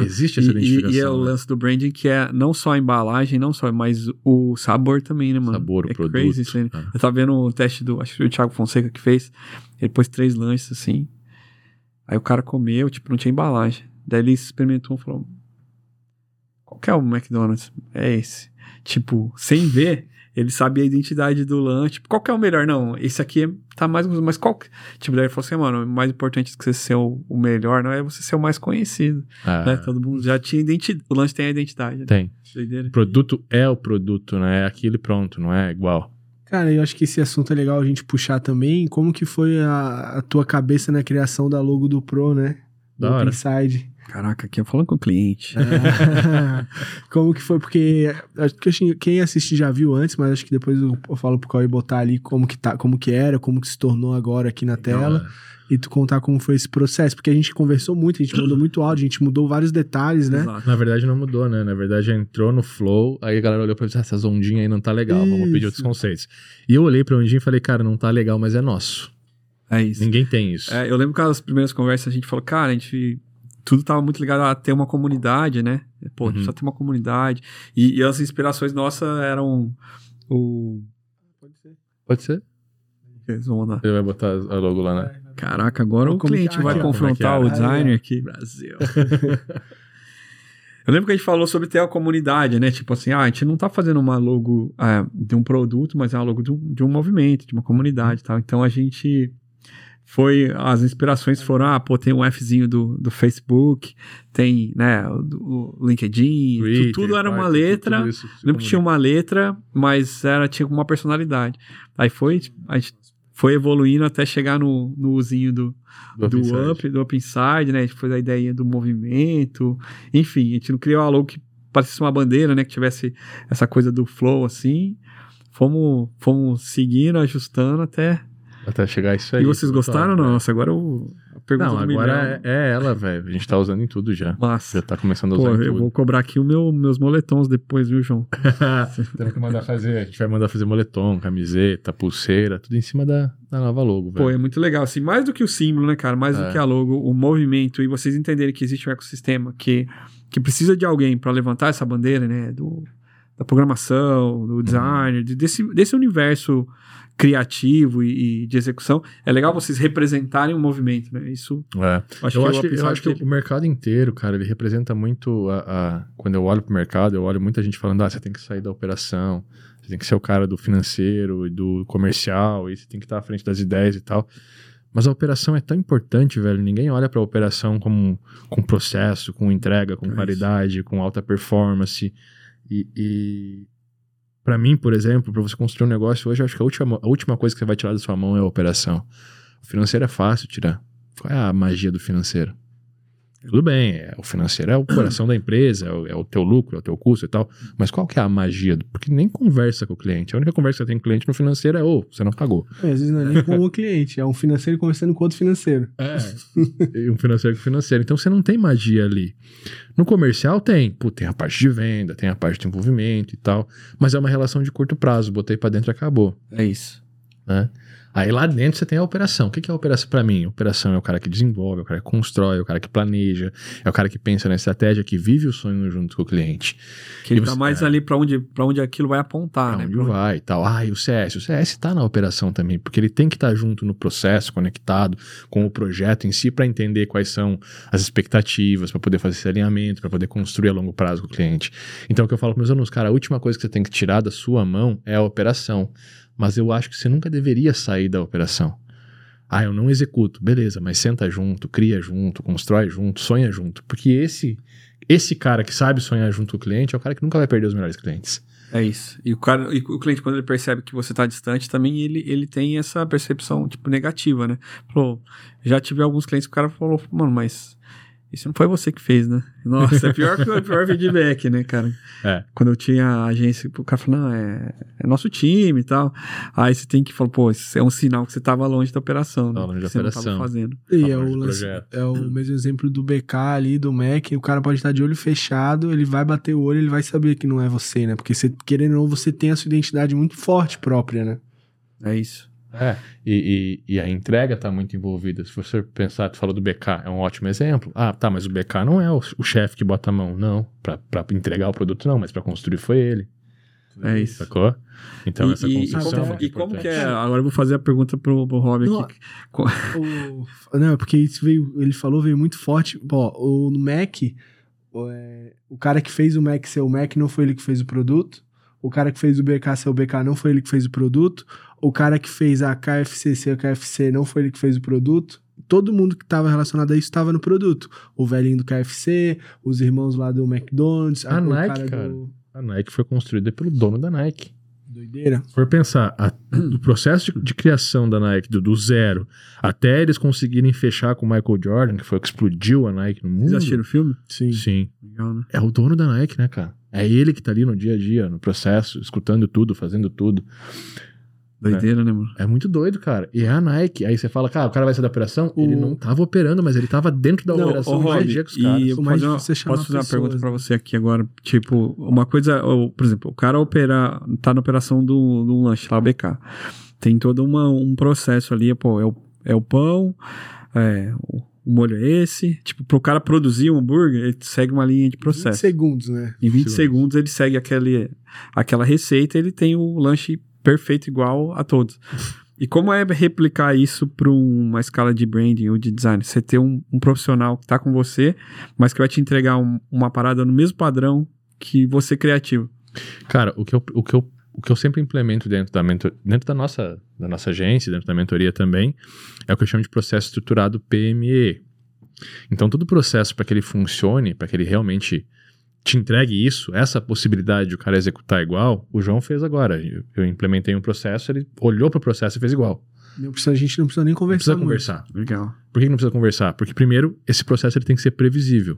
Existe essa E, e- identificação. e é o né? lance do branding que é não só a embalagem, não só, mas o sabor também, né, mano? Sabor, o é produto. crazy isso aí. Ah. Eu tava vendo o teste do, acho que foi o Thiago Fonseca que fez. Ele pôs três lanches assim. Aí o cara comeu, tipo, não tinha embalagem. Daí ele experimentou e falou: Qual que é o McDonald's? É esse. Tipo, sem ver, ele sabia a identidade do lanche. Tipo, qual que é o melhor? Não, esse aqui tá mais. Mas qual. que- Tipo, daí ele falou assim, mano, o mais importante do que você ser o, o melhor não é você ser o mais conhecido. Ah, Né? Todo mundo já tinha identidade. O lanche tem a identidade. Né? Tem. Doideira. O produto é o produto, né? É aquilo e pronto, não é igual. Cara, eu acho que esse assunto é legal a gente puxar também. Como que foi a, a tua cabeça na criação da logo do Pro, né? Do Da hora. Inside. Caraca, aqui eu falando com o cliente. É. Como que foi? Porque acho que assim, quem assiste já viu antes, mas acho que depois eu, eu falo pro Cauê botar ali como que, tá, como que era, como que se tornou agora aqui na tela. E tu contar como foi esse processo. Porque a gente conversou muito, a gente mudou muito áudio, a gente mudou vários detalhes, né? Exato. Na verdade não mudou, né? Na verdade entrou no flow, aí a galera olhou pra mim e disse, ah, essas ondinhas aí não tá legal, vamos pedir outros Isso. conceitos. E eu olhei pra ondinha e falei, cara, não tá legal, mas é nosso. É isso. Ninguém tem isso. É, eu lembro que nas primeiras conversas a gente falou, cara, a gente. Tudo tava muito ligado a ter uma comunidade, né? Pô, a gente Uhum. só tem uma comunidade. E, e as inspirações nossas eram o. Pode ser? Eles vão mandar. Ele vai botar a logo lá, né? Caraca, agora Vou o cliente vai confrontar o é que designer aqui. Brasil. Eu lembro que a gente falou sobre ter a comunidade, né? Tipo assim, ah, a gente não tá fazendo uma logo ah, de um produto, mas é uma logo de um, de um movimento, de uma comunidade e tal. Então a gente foi. As inspirações foram, ah, pô, tem um Fzinho do, do Facebook, tem, né, o, LinkedIn, tu- Twitter, tudo era uma letra. tudo Lembro que tinha uma letra, mas era, tinha uma personalidade. Aí foi, a gente foi evoluindo até chegar no, no usinho do, do do. Up, do Up Inside, né? A gente fez a ideia do movimento. Enfim, a gente não criou uma logo que parecesse uma bandeira, né? Que tivesse essa coisa do flow, assim. Fomos, fomos seguindo, ajustando até... Até chegar isso aí. e vocês gostaram? Total, Não, nossa, agora eu... A pergunta Não, agora é, é ela, velho. A gente tá usando em tudo já. Massa. Já tá começando a Pô, usar em eu tudo. vou cobrar aqui o meu, meus moletons depois, viu, João? Temos que mandar fazer. A gente vai mandar fazer moletom, camiseta, pulseira, tudo em cima da, da nova logo, Pô, velho. é muito legal. Assim, mais do que o símbolo, né, cara? Mais É. do que a logo, o movimento e vocês entenderem que existe um ecossistema que, que precisa de alguém para levantar essa bandeira, né? Do, da programação, Uhum. do design, de- desse, desse universo criativo e, e de execução. É legal vocês representarem o movimento, né? Isso É. acho eu que acho, o que, eu acho que que- o mercado inteiro, cara, ele representa muito a, a- Quando eu olho pro mercado, eu olho muita gente falando: ah, você tem que sair da operação, você tem que ser o cara do financeiro e do comercial, e você tem que estar à frente das ideias e tal. Mas a operação é tão importante, velho. Ninguém olha pra operação como com processo, com entrega, com É isso. qualidade, com alta performance. E, e para mim, por exemplo, para você construir um negócio hoje, eu acho que a última, a última coisa que você vai tirar da sua mão é a operação. O financeiro é fácil tirar. Qual é a magia do financeiro? Tudo bem, é, o financeiro é o coração da empresa, é o, é o teu lucro, é o teu custo e tal. Mas qual que é a magia? do- Porque nem conversa com o cliente. A única conversa que você tem com o cliente no financeiro é, ô, você não pagou. É, às vezes não é nem com o cliente, é um financeiro conversando com outro financeiro. É. e um financeiro com financeiro. Então você não tem magia ali. No comercial tem. Pô, tem a parte de venda, tem a parte de envolvimento e tal. Mas é uma relação de curto prazo. Botei pra dentro e acabou. É isso. Né? Aí lá dentro você tem a operação. O que é a operação pra mim? A operação é o cara que desenvolve, é o cara que constrói, é o cara que planeja, é o cara que pensa na estratégia, que vive o sonho junto com o cliente. Que ele E tá você- mais ali para onde, pra onde aquilo vai apontar, Pra né? onde Pra onde- vai e tal. Ah, e o CS? O CS tá na operação também, porque ele tem que estar junto no processo, conectado com o projeto em si, para entender quais são as expectativas, para poder fazer esse alinhamento, para poder construir a longo prazo com o cliente. Então, o que eu falo para meus alunos, cara, a última coisa que você tem que tirar da sua mão é a operação. Mas eu acho que você nunca deveria sair da operação. Ah, eu não executo. Beleza, mas senta junto, cria junto, constrói junto, sonha junto. Porque esse esse cara que sabe sonhar junto com o cliente é o cara que nunca vai perder os melhores clientes. É isso. E o, cara, e o cliente, quando ele percebe que você tá distante, também ele, ele tem essa percepção, tipo, negativa, né? Falou, já tive alguns clientes que o cara falou, mano, mas isso não foi você que fez, né? Nossa, é pior que o pior feedback, né, cara? É. Quando eu tinha a agência, o cara falou, não, é, é nosso time e tal. Aí você tem que falar, pô, isso é um sinal que você tava longe da operação, né? Tava longe da Que você não operação. tava fazendo. E é o, lance- é o mesmo exemplo do BK ali, do Mac. O cara pode estar de olho fechado, ele vai bater o olho, ele vai saber que não é você, né? Porque você, querendo ou não, você tem a sua identidade muito forte própria, né? É isso. É, e, e, e a entrega tá muito envolvida. Se você pensar, tu falou do BK, é um ótimo exemplo. Ah, tá, mas o BK não é o, o chefe que bota a mão, não. Pra, pra entregar o produto, não, mas pra construir foi ele. É isso. Sacou? Então, e, essa e- e construção como, é muito e como que é? Agora eu vou fazer a pergunta pro, pro Rob Não, aqui. O- não, porque isso veio, ele falou, veio muito forte. Pô, o no Mac, o, é, o cara que fez o Mac ser o Mac não foi ele que fez o produto. O cara que fez o BK ser o BK não foi ele que fez o produto. O cara que fez a KFC ser a KFC não foi ele que fez o produto. Todo mundo que estava relacionado a isso estava no produto. O velhinho do KFC, os irmãos lá do McDonald's, A o Nike, cara. do- A Nike foi construída pelo dono da Nike. Doideira. Se for pensar, a- o processo de, de criação da Nike, do, do zero, até eles conseguirem fechar com o Michael Jordan, que foi o que explodiu a Nike no mundo. Vocês assistiram o filme? Sim. Sim. Legal, né? É o dono da Nike, né, cara? É ele que tá ali no dia a dia, no processo, escutando tudo, fazendo tudo. Doideira, né, mano? É muito doido, cara. E é a Nike. Aí você fala, cara, o cara vai sair da operação? Ele não tava operando, mas ele tava dentro da Não, operação ô, no dia a Rob, dia com os e caras. eu O vou mais fazer uma, difícil é posso fazer uma pessoas, pergunta pra você aqui agora. Tipo, uma coisa, ou, por exemplo, o cara opera, tá na operação do, do lanche lá, BK. Tem todo uma, um processo ali, pô, é o, é o pão, é, o, o molho é esse. Tipo, pro cara produzir um hambúrguer, ele segue uma linha de 20 processo. segundos, né? Em 20 Segundos. segundos ele segue aquele, aquela receita, ele tem o lanche perfeito igual a todos. E como é replicar isso para uma escala de branding ou de design? Você ter um, um profissional que está com você, mas que vai te entregar um- uma parada no mesmo padrão que você criativo. Cara, o que eu, o que eu, o que eu sempre implemento dentro da, mentor, dentro da, nossa, da nossa agência, dentro da mentoria também, é o que eu chamo de processo estruturado PME. Então, todo o processo para que ele funcione, para que ele realmente te entregue isso, essa possibilidade de o cara executar igual, o João fez agora. Eu, eu implementei um processo, ele olhou para o processo e fez igual. Não precisa, a gente não precisa nem Não conversar. precisa muito. conversar. Legal. Por que não precisa conversar? Porque, primeiro, esse processo ele tem que ser previsível.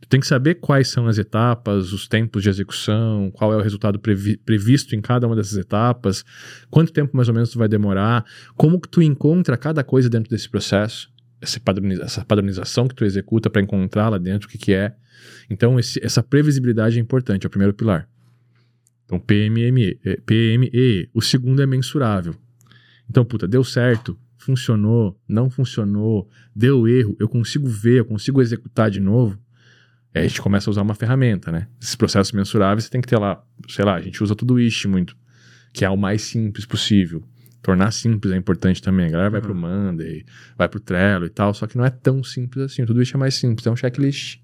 Tu tem que saber quais são as etapas, os tempos de execução, qual é o resultado previ- previsto em cada uma dessas etapas, quanto tempo mais ou menos tu vai demorar, como que tu encontra cada coisa dentro desse processo, essa, padroniza- essa padronização que tu executa para encontrar lá dentro o que, que é. Então, esse- essa previsibilidade é importante, é o primeiro pilar. Então, PMME, eh, PME. O segundo é mensurável. Então, puta, deu certo, funcionou, não funcionou, deu erro, eu consigo ver, eu consigo executar de novo. Aí a gente começa a usar uma ferramenta, né? Esses processos mensuráveis você tem que ter lá, sei lá, a gente usa o Todoist muito, que é o mais simples possível. Tornar simples é importante também. A galera vai Uhum. pro Monday, vai pro Trello e tal, só que não é tão simples assim. O Todoist é mais simples, é um checklist.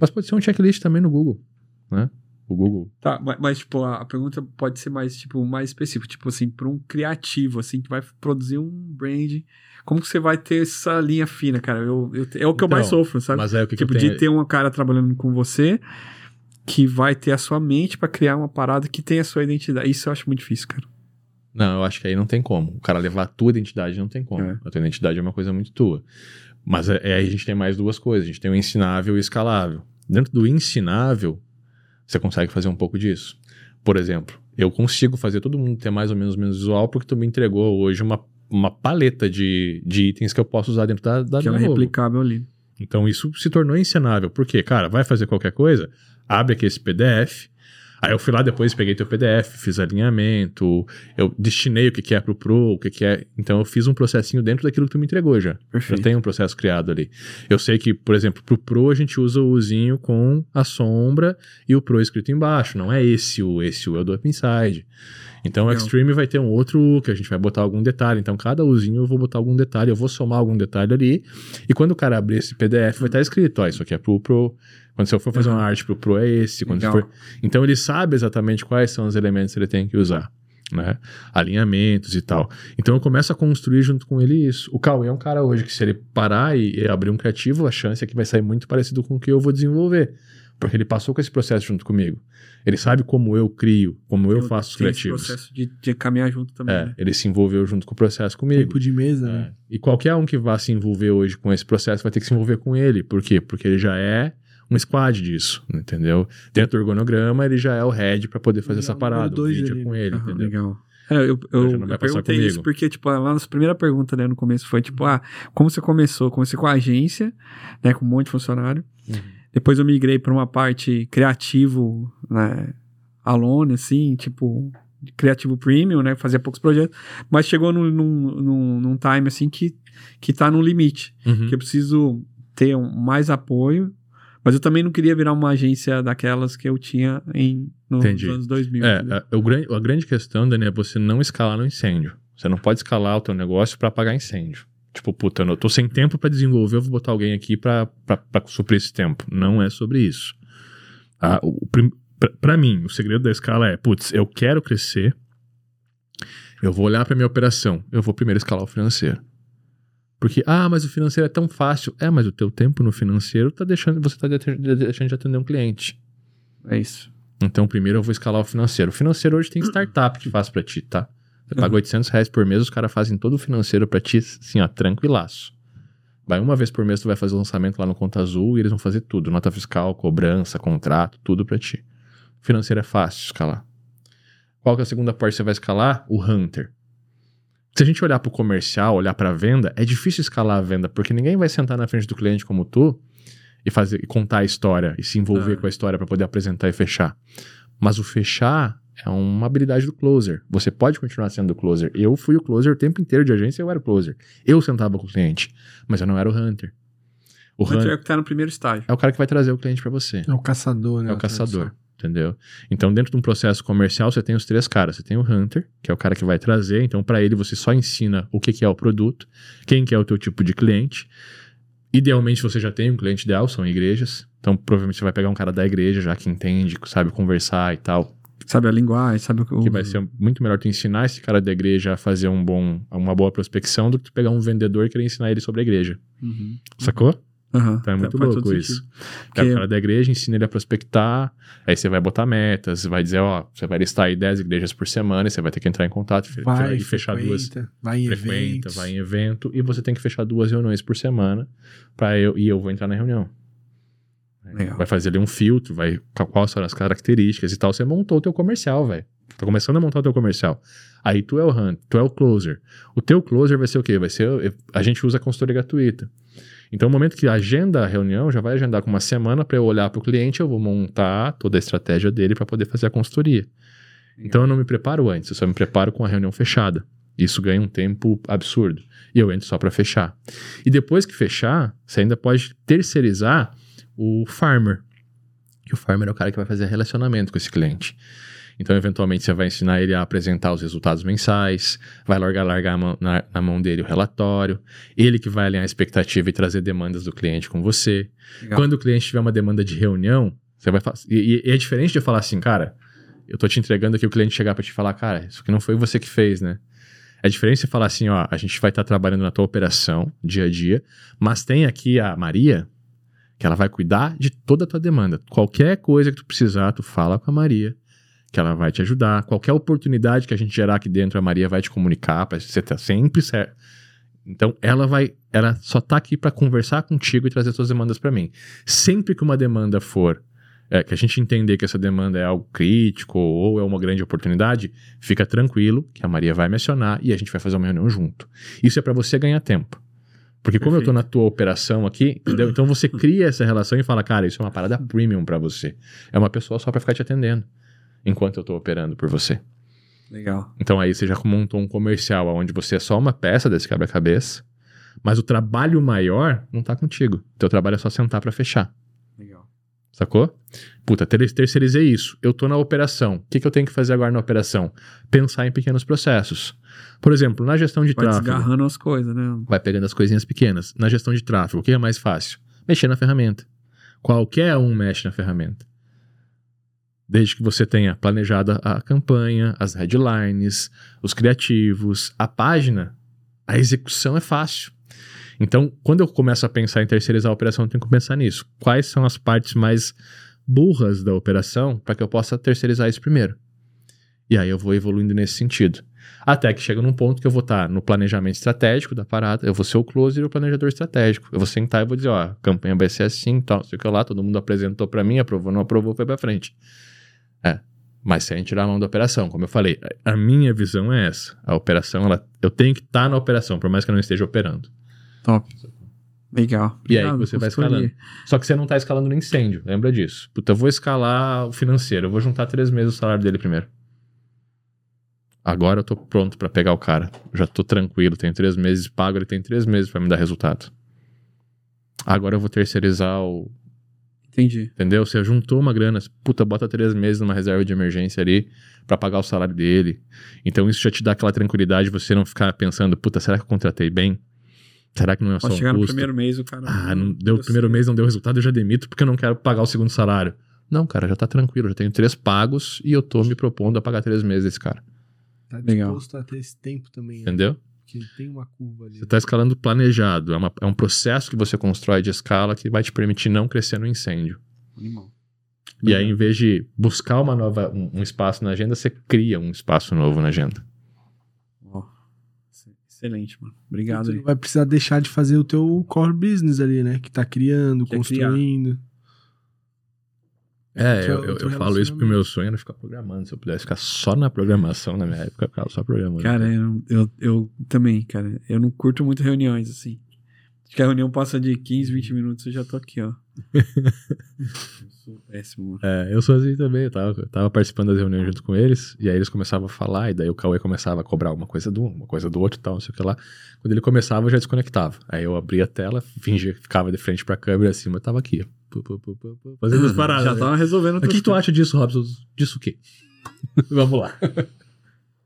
Mas pode ser um checklist também no Google, né? O Google. Tá, mas, mas, tipo, a, a pergunta pode ser mais, tipo, mais específica. Tipo assim, para um criativo, assim, que vai produzir um brand, como que você vai ter essa linha fina, cara? Eu, eu- é o que eu mais Então, sofro, sabe? Mas é o que, tipo, que eu tenho... de ter um cara trabalhando com você que vai ter a sua mente pra criar uma parada que tem a sua identidade. Isso eu acho muito difícil, cara. Não, eu acho que aí não tem como. O cara levar a tua identidade não tem como. É. A tua identidade é uma coisa muito tua. Mas é, é aí a gente tem mais duas coisas. A gente tem o ensinável e o escalável. Dentro do ensinável, você consegue fazer um pouco disso. Por exemplo, eu consigo fazer todo mundo ter mais ou menos o mesmo visual porque tu me entregou hoje uma, uma paleta de, de itens que eu posso usar dentro da, da que é replicável ali. Então isso se tornou ensinável. Por quê? Cara, vai fazer qualquer coisa, abre aqui esse PDF. Aí eu fui lá depois, peguei teu PDF, fiz alinhamento, eu destinei o que, que é pro Pro, o que, que é. Então eu fiz um processinho dentro daquilo que tu me entregou já. Já Perfeito. tem um processo criado ali. Eu sei que, por exemplo, pro Pro a gente usa o Uzinho com a sombra e o Pro escrito embaixo. Não é esse o, esse o é o do Upside. Então o. Extreme vai ter um outro que a gente vai botar algum detalhe. Então cada Uzinho eu vou botar algum detalhe, eu vou somar algum detalhe ali. E quando o cara abrir esse PDF, vai estar escrito: ó, isso aqui é pro Pro. Quando você for fazer uma arte pro Pro, é esse. Quando for... Então ele sabe exatamente quais são os elementos que ele tem que usar. Né? Alinhamentos e tal. Então eu começo a construir junto com ele isso. O Cauê é um cara hoje que, se ele parar e, e abrir um criativo, a chance é que vai sair muito parecido com o que eu vou desenvolver. Porque ele passou com esse processo junto comigo. Ele sabe como eu crio, como eu Tem- faço os tem esse criativos. processo de, de caminhar junto também, É, né? ele se envolveu junto com o processo comigo. Tempo de mesa, É. né? E qualquer um que vá se envolver hoje com esse processo vai ter que se envolver com ele. Por quê? Porque ele já é um squad disso, entendeu? Dentro do organograma, ele já é o head para poder fazer é essa número parada, dois vídeo ali, com né? ele, Aham, entendeu? Legal. É, eu, eu, não eu passar perguntei comigo. isso porque, tipo, lá nossa primeira pergunta, né, no começo, foi tipo, ah, como você começou? Comecei com a agência, né, com um monte de funcionário. Uhum. Depois eu migrei para uma parte criativo, né, alone, assim, tipo, criativo premium, né, fazia poucos projetos. Mas chegou num, num, num, time, assim, que, que tá no limite. Uhum. Que eu preciso ter um, mais apoio. Mas eu também não queria virar uma agência daquelas que eu tinha em, nos Entendi. anos 2000. É, a, o grande, a grande questão, Dani, é você não escalar no incêndio. Você não pode escalar o teu negócio para apagar incêndio. Tipo, puta, eu tô sem tempo para desenvolver, eu vou botar alguém aqui para suprir esse tempo. Não é sobre isso. Ah, pra mim, o segredo da escala é, putz, eu quero crescer, eu vou olhar pra minha operação, eu vou primeiro escalar o financeiro. Porque, ah, mas o financeiro é tão fácil. É, mas o teu tempo no financeiro tá deixando, você tá de- deixando de atender um cliente. É isso. Então, primeiro eu vou escalar o financeiro. O financeiro hoje tem startup que faz pra ti, tá? Você paga Uhum. 800 reais por mês, os caras fazem todo o financeiro pra ti, assim, ó, tranquilaço. Vai uma vez por mês, tu vai fazer o lançamento lá no Conta Azul e eles vão fazer tudo. Nota fiscal, cobrança, contrato, tudo pra ti. Financeiro é fácil escalar. Qual que é a segunda parte que você vai escalar? O Hunter. Se a gente olhar pro comercial, olhar pra venda, é difícil escalar a venda, porque ninguém vai sentar na frente do cliente como tu e fazer e contar a história e se envolver Ah. com a história pra poder apresentar e fechar. Mas o fechar é uma habilidade do closer. Você pode continuar sendo o closer. Eu fui o closer o tempo inteiro de agência, eu era o closer. Eu sentava com o cliente, mas eu não era o hunter. O O Hunter hunter é o que tá no primeiro estágio. é o cara que vai trazer o cliente pra você. É o caçador, né? É o caçador, entendeu? Então, dentro de um processo comercial, você tem os três caras. Você tem o hunter, que é o cara que vai trazer. Então, para ele, você só ensina o que, que é o produto, quem que é o teu tipo de cliente. Idealmente, você já tem um cliente ideal, são igrejas. Então, provavelmente, você vai pegar um cara da igreja, já que entende, que sabe conversar e tal. Sabe a linguagem, sabe o que Que vai ser muito melhor tu ensinar esse cara da igreja a fazer um bom, uma boa prospecção do que tu pegar um vendedor e querer ensinar ele sobre a igreja. Uhum. Sacou? Aham. Então é muito louco isso. Que- o cara da igreja, ensina ele a prospectar, aí você vai botar metas, vai dizer, ó, você vai listar aí 10 igrejas por semana, e você vai ter que entrar em contato Vai, e fechar duas. vai em Frequenta, eventos. vai em evento, e você tem que fechar duas reuniões por semana, para eu, e eu vou entrar na reunião. Legal. Vai fazer ali um filtro, vai qual- quais são as características e tal. Você montou o teu comercial, velho. Tá começando a montar o teu comercial. Aí tu é o hunt, tu é o closer. O teu closer vai ser o quê? Vai ser. A gente usa a consultoria gratuita. Então, no momento que agenda a reunião, já vai agendar com uma semana para eu olhar para o cliente, eu vou montar toda a estratégia dele para poder fazer a consultoria. Então, eu não me preparo antes, eu só me preparo com a reunião fechada. Isso ganha um tempo absurdo. E eu entro só para fechar. E depois que fechar, você ainda pode terceirizar o farmer. E o farmer é o cara que vai fazer relacionamento com esse cliente. Então, eventualmente, você vai ensinar ele a apresentar os resultados mensais, vai largar, largar mão- na, na mão dele o relatório, ele que vai alinhar a expectativa e trazer demandas do cliente com você. Legal. Quando o cliente tiver uma demanda de reunião, você vai e, e é diferente de eu falar assim, cara, eu tô te entregando aqui o cliente chegar pra te falar, cara, isso aqui não foi você que fez, né? É diferente você falar assim, ó, a gente vai estar trabalhando na tua operação, dia a dia, mas tem aqui a Maria, que ela vai cuidar de toda a tua demanda. Qualquer coisa que tu precisar, tu fala com a Maria, que ela vai te ajudar. Qualquer oportunidade que a gente gerar aqui dentro, a Maria vai te comunicar, você tá sempre certo. Então, ela vai, ela só tá aqui para conversar contigo e trazer suas demandas para mim. Sempre que uma demanda for, é, que a gente entender que essa demanda é algo crítico ou é uma grande oportunidade, fica tranquilo que a Maria vai me acionar e a gente vai fazer uma reunião junto. Isso é para você ganhar tempo. Porque como eu tô Perfeito. na tua operação aqui, entendeu? Então você cria essa relação e fala, cara, isso é uma parada premium para você. É uma pessoa só para ficar te atendendo enquanto eu tô operando por você. Legal. Então aí você já montou um comercial onde você é só uma peça desse quebra-cabeça, mas o trabalho maior não tá contigo. Teu trabalho é só sentar para fechar. Legal. Sacou? Puta, ter- terceirizei isso. Eu tô na operação. O que, que eu tenho que fazer agora na operação? Pensar em pequenos processos. Por exemplo, na gestão de Vai tráfego. desgarrando as coisas, né? Vai pegando as coisinhas pequenas. Na gestão de tráfego, o que é mais fácil? Mexer na ferramenta. Qualquer um mexe na ferramenta. Desde que você tenha planejado a campanha, as headlines, os criativos, a página, a execução é fácil. Então, quando eu começo a pensar em terceirizar a operação, eu tenho que pensar nisso. Quais são as partes mais burras da operação para que eu possa terceirizar isso primeiro? E aí eu vou evoluindo nesse sentido. Até que chega num ponto que eu vou estar no planejamento estratégico da parada, eu vou ser o closer e o planejador estratégico. Eu vou sentar e vou dizer, ó, a campanha vai ser assim, tal, sei o que lá, todo mundo apresentou para mim, aprovou, não aprovou, foi para frente. É, mas sem tirar a mão da operação, como eu falei, a minha visão é essa. A operação, ela, eu tenho que estar na operação, por mais que eu não esteja operando. Top. Legal. E aí você vai escalando. Só que você não tá escalando no incêndio, lembra disso. Puta, eu vou escalar o financeiro, eu vou juntar três meses o salário dele primeiro. Agora eu tô pronto pra pegar o cara. Já tô tranquilo, tenho três meses pago, ele tem três meses pra me dar resultado. Agora eu vou terceirizar o. Entendi. Entendeu? Você juntou uma grana, puta, bota três meses numa reserva de emergência ali pra pagar o salário dele. Então isso já te dá aquela tranquilidade, você não ficar pensando, puta, será que eu contratei bem? Será que não é só Pode um chegar no custo? primeiro mês, o cara. Ah, não deu o primeiro mês, não deu resultado, eu já demito porque eu não quero pagar o segundo salário. Não, cara, já tá tranquilo, já tenho três pagos e eu tô me propondo a pagar três meses desse cara. Tá Legal. disposto a ter esse tempo também, né? Porque tem uma curva ali. Você tá escalando planejado. É, uma- é um processo que você constrói de escala que vai te permitir não crescer no incêndio. Animal. E aí, em vez de buscar uma nova, um, um espaço na agenda, você cria um espaço novo na agenda. Excelente, mano. Obrigado Tu aí. não vai precisar deixar de fazer o teu core business ali, né? Que tá criando, Que é construindo. É, Teu- eu, eu, eu falo isso porque o meu sonho era ficar programando. Se eu pudesse ficar só na programação na minha época, eu ficava só programando. Cara, eu, eu, eu também, cara. Eu não curto muito reuniões, assim. Acho que a reunião passa de 15, 20 minutos, eu já tô aqui, ó. eu sou péssimo. É, eu sou assim também, eu tava, eu tava participando das reuniões junto com eles, e aí eles começavam a falar, e daí o Cauê começava a cobrar uma coisa do um, uma coisa do outro e tal, não sei o que lá. Quando ele começava, eu já desconectava. Aí eu abria a tela, fingia que ficava de frente pra câmera assim, mas tava aqui, ó. Fazendo as paradas. já né? tava resolvendo O que, que tu acha disso, Robson? Disso o quê? Vamos lá.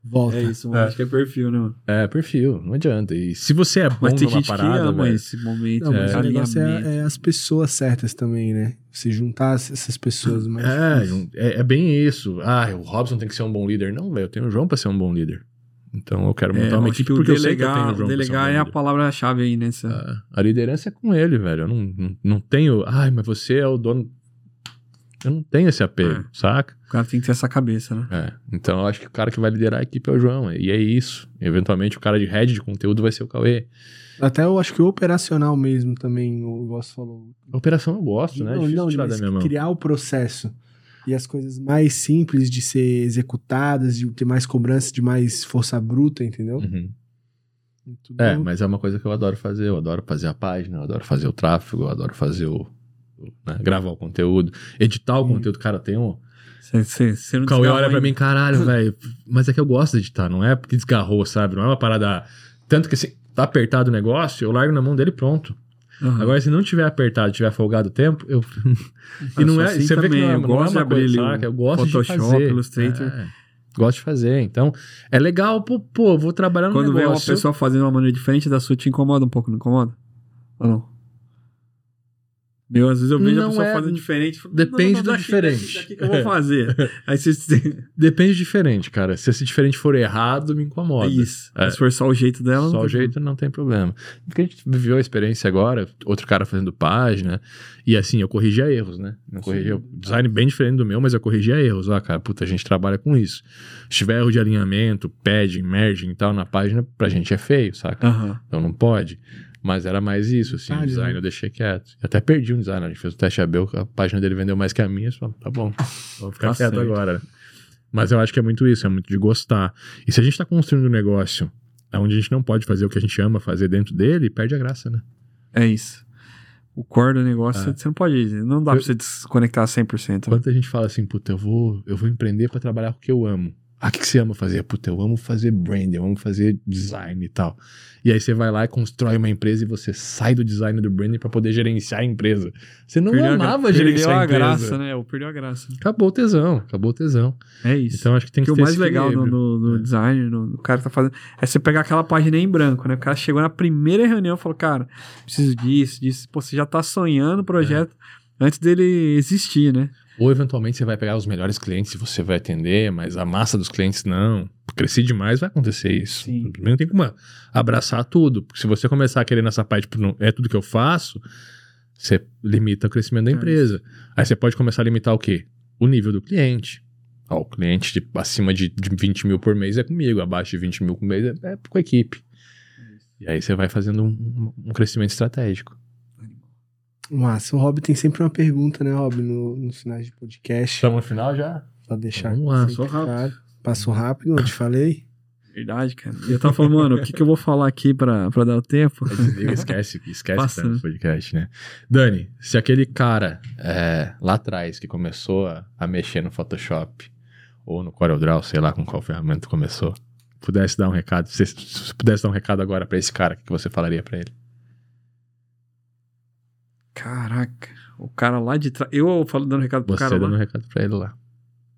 Volta. É isso, mano. É. Acho que é perfil, né, mano? É, perfil, não adianta. E se você é bom Mas tem numa gente parada, que ama esse momento, Não, mas é, o negócio é, é as pessoas certas também, né? Se juntar essas pessoas mais. É, é, é bem isso. Ah, o Robson tem que ser um bom líder. Não, velho, eu tenho o João pra ser um bom líder. Então eu quero montar É, uma equipe porque eu sei que eu tenho delegar, delegar é a palavra-chave aí nessa. Ah, a liderança é com ele, velho. Eu não, não, não tenho. Ai, mas você é o dono. Eu não tenho esse apego, É. saca? O cara tem que ter essa cabeça, né? É. Então eu acho que o cara que vai liderar a equipe é o João. E é isso. Eventualmente o cara de head de conteúdo vai ser o Cauê. Até eu acho que o operacional mesmo também, o Gosto falou. A operação eu gosto, né? É Não, difícil não, tirar da mas minha mão. criar o processo. E as coisas mais simples de ser executadas, de ter mais cobrança, de mais força bruta, entendeu? Uhum. Tudo- É, mas é uma coisa que eu adoro fazer. Eu adoro fazer a página, eu adoro fazer o tráfego, eu adoro fazer o. o- né, gravar o conteúdo, editar o Hum. conteúdo. Cara, tem um. Você não O Cauê olha pra mim, caralho, velho. Mas é que eu gosto de editar, não é porque desgarrou, sabe? Não é uma parada. Tanto que assim, tá apertado o negócio, eu largo na mão dele e pronto. Aham. Agora, se não tiver apertado, tiver folgado o tempo, eu. e não é. assim você vê que também, não é, eu não é gosto de uma abrir coisa? Eu gosto Photoshop, de fazer. Illustrator. É, gosto de fazer. Então, é legal, pô, pô vou trabalhar no Quando vem uma negócio. pessoa fazendo uma maneira diferente da sua, te incomoda um pouco, não incomoda? Ou não? Meu, às vezes eu vejo Não a pessoa é- fazendo diferente. Depende não, não, do diferente. Daqui, que eu vou fazer. Aí você. Depende de diferente, cara. Se esse diferente for errado, me incomoda. Isso. É. Se for só o jeito dela. não Só o jeito não tem problema. Porque a gente viveu a experiência agora, outro cara fazendo página, e assim, eu corrigia erros, né? Não corrigia, design bem diferente do meu, mas eu corrigia erros. Ah, cara, puta, a gente trabalha com isso. Se tiver erro de alinhamento, padding, merging e tal na página, pra gente é feio, saca? Aham. Então não pode. Mas era mais isso, assim, o Detalhe, design né? eu deixei quieto. Eu até perdi um design, a gente fez o teste Abel, a página dele vendeu mais que a minha, só, tá bom, vou ficar Tá quieto certo. agora. né? Mas eu acho que é muito isso, é muito de gostar. E se a gente tá construindo um negócio onde a gente não pode fazer o que a gente ama fazer dentro dele, perde a graça, né? É isso. O core do negócio, É. você não pode. Não dá Eu- pra você desconectar 100%. né? Quando a gente fala assim, puta, eu vou, eu vou empreender pra trabalhar com o que eu amo. Ah, o que, que você ama fazer? Puta, eu amo fazer brand, eu amo fazer design e tal. E aí você vai lá e constrói uma empresa e você sai do design do branding pra poder gerenciar a empresa. Você não Perdeu a gra- amava gerenciar Perdeu a a empresa. graça, né? Ou perdeu a graça. Acabou o tesão, acabou o tesão. É isso. Então acho que tem que o ter mais esse legal no, no- no É. design, no, no cara tá fazendo, é você pegar aquela página em branco, né? O cara chegou na primeira reunião e falou, cara, preciso disso, disso. Pô, você já tá sonhando o projeto É. antes dele existir, né? Ou eventualmente você vai pegar os melhores clientes e você vai atender, mas a massa dos clientes não. Cresci demais, vai acontecer isso. Sim. Primeiro tem como abraçar tudo. Porque se você começar a querer nessa parte, tipo, não, é tudo que eu faço, você limita o crescimento da É empresa. Aí você pode começar a limitar o quê? O nível do cliente. Ó, o cliente de- acima de, de 20 mil por mês é comigo, abaixo de 20 mil por mês é, é com a equipe. E aí você vai fazendo um, um crescimento estratégico. Massa, o Rob tem sempre uma pergunta, né, Rob, no, nos finais de podcast. Estamos no final já? Pra deixar Vamos lá, só rápido. claro. Passou rápido, não te falei? Verdade, cara. E eu tava falando, mano, o que, que eu vou falar aqui pra, pra dar o tempo? Desliga, esquece, esquece Passa, no né? podcast, né? Dani, se aquele cara é, lá atrás que começou a, a mexer no Photoshop ou no CorelDRAW, sei lá com qual ferramenta começou, pudesse dar um recado, se, se pudesse dar um recado agora pra esse cara, o que você falaria pra ele? Caraca, o cara lá de trás. Eu falo dando recado pro Você cara dando um lá, recado pra ele lá.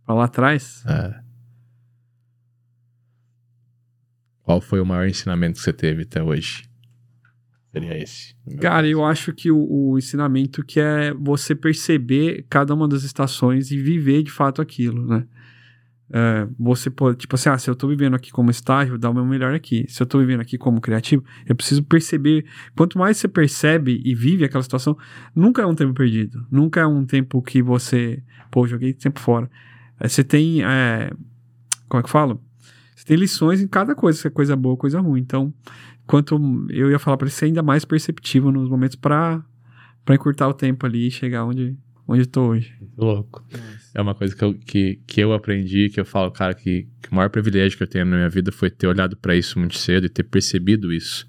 pra lá atrás. É. Qual foi o maior ensinamento que você teve até hoje? Seria esse. Cara, caso. eu acho que o, o ensinamento que é você perceber cada uma das estações e viver de fato aquilo, né? É, você pode, tipo assim, ah, se eu tô vivendo aqui como estágio, dá o meu melhor aqui. Se eu tô vivendo aqui como criativo, eu preciso perceber. Quanto mais você percebe e vive aquela situação, nunca é um tempo perdido. Nunca é um tempo que você, pô, joguei tempo fora. É, você tem, é, como é que falo? Você tem lições em cada coisa, se é coisa boa coisa ruim. Então, quanto eu ia falar para ser ainda mais perceptivo nos momentos para para encurtar o tempo ali e chegar onde onde eu tô hoje. Louco. É uma coisa que eu, que, que eu aprendi, que eu falo, cara, que, que o maior privilégio que eu tenho na minha vida foi ter olhado pra isso muito cedo e ter percebido isso.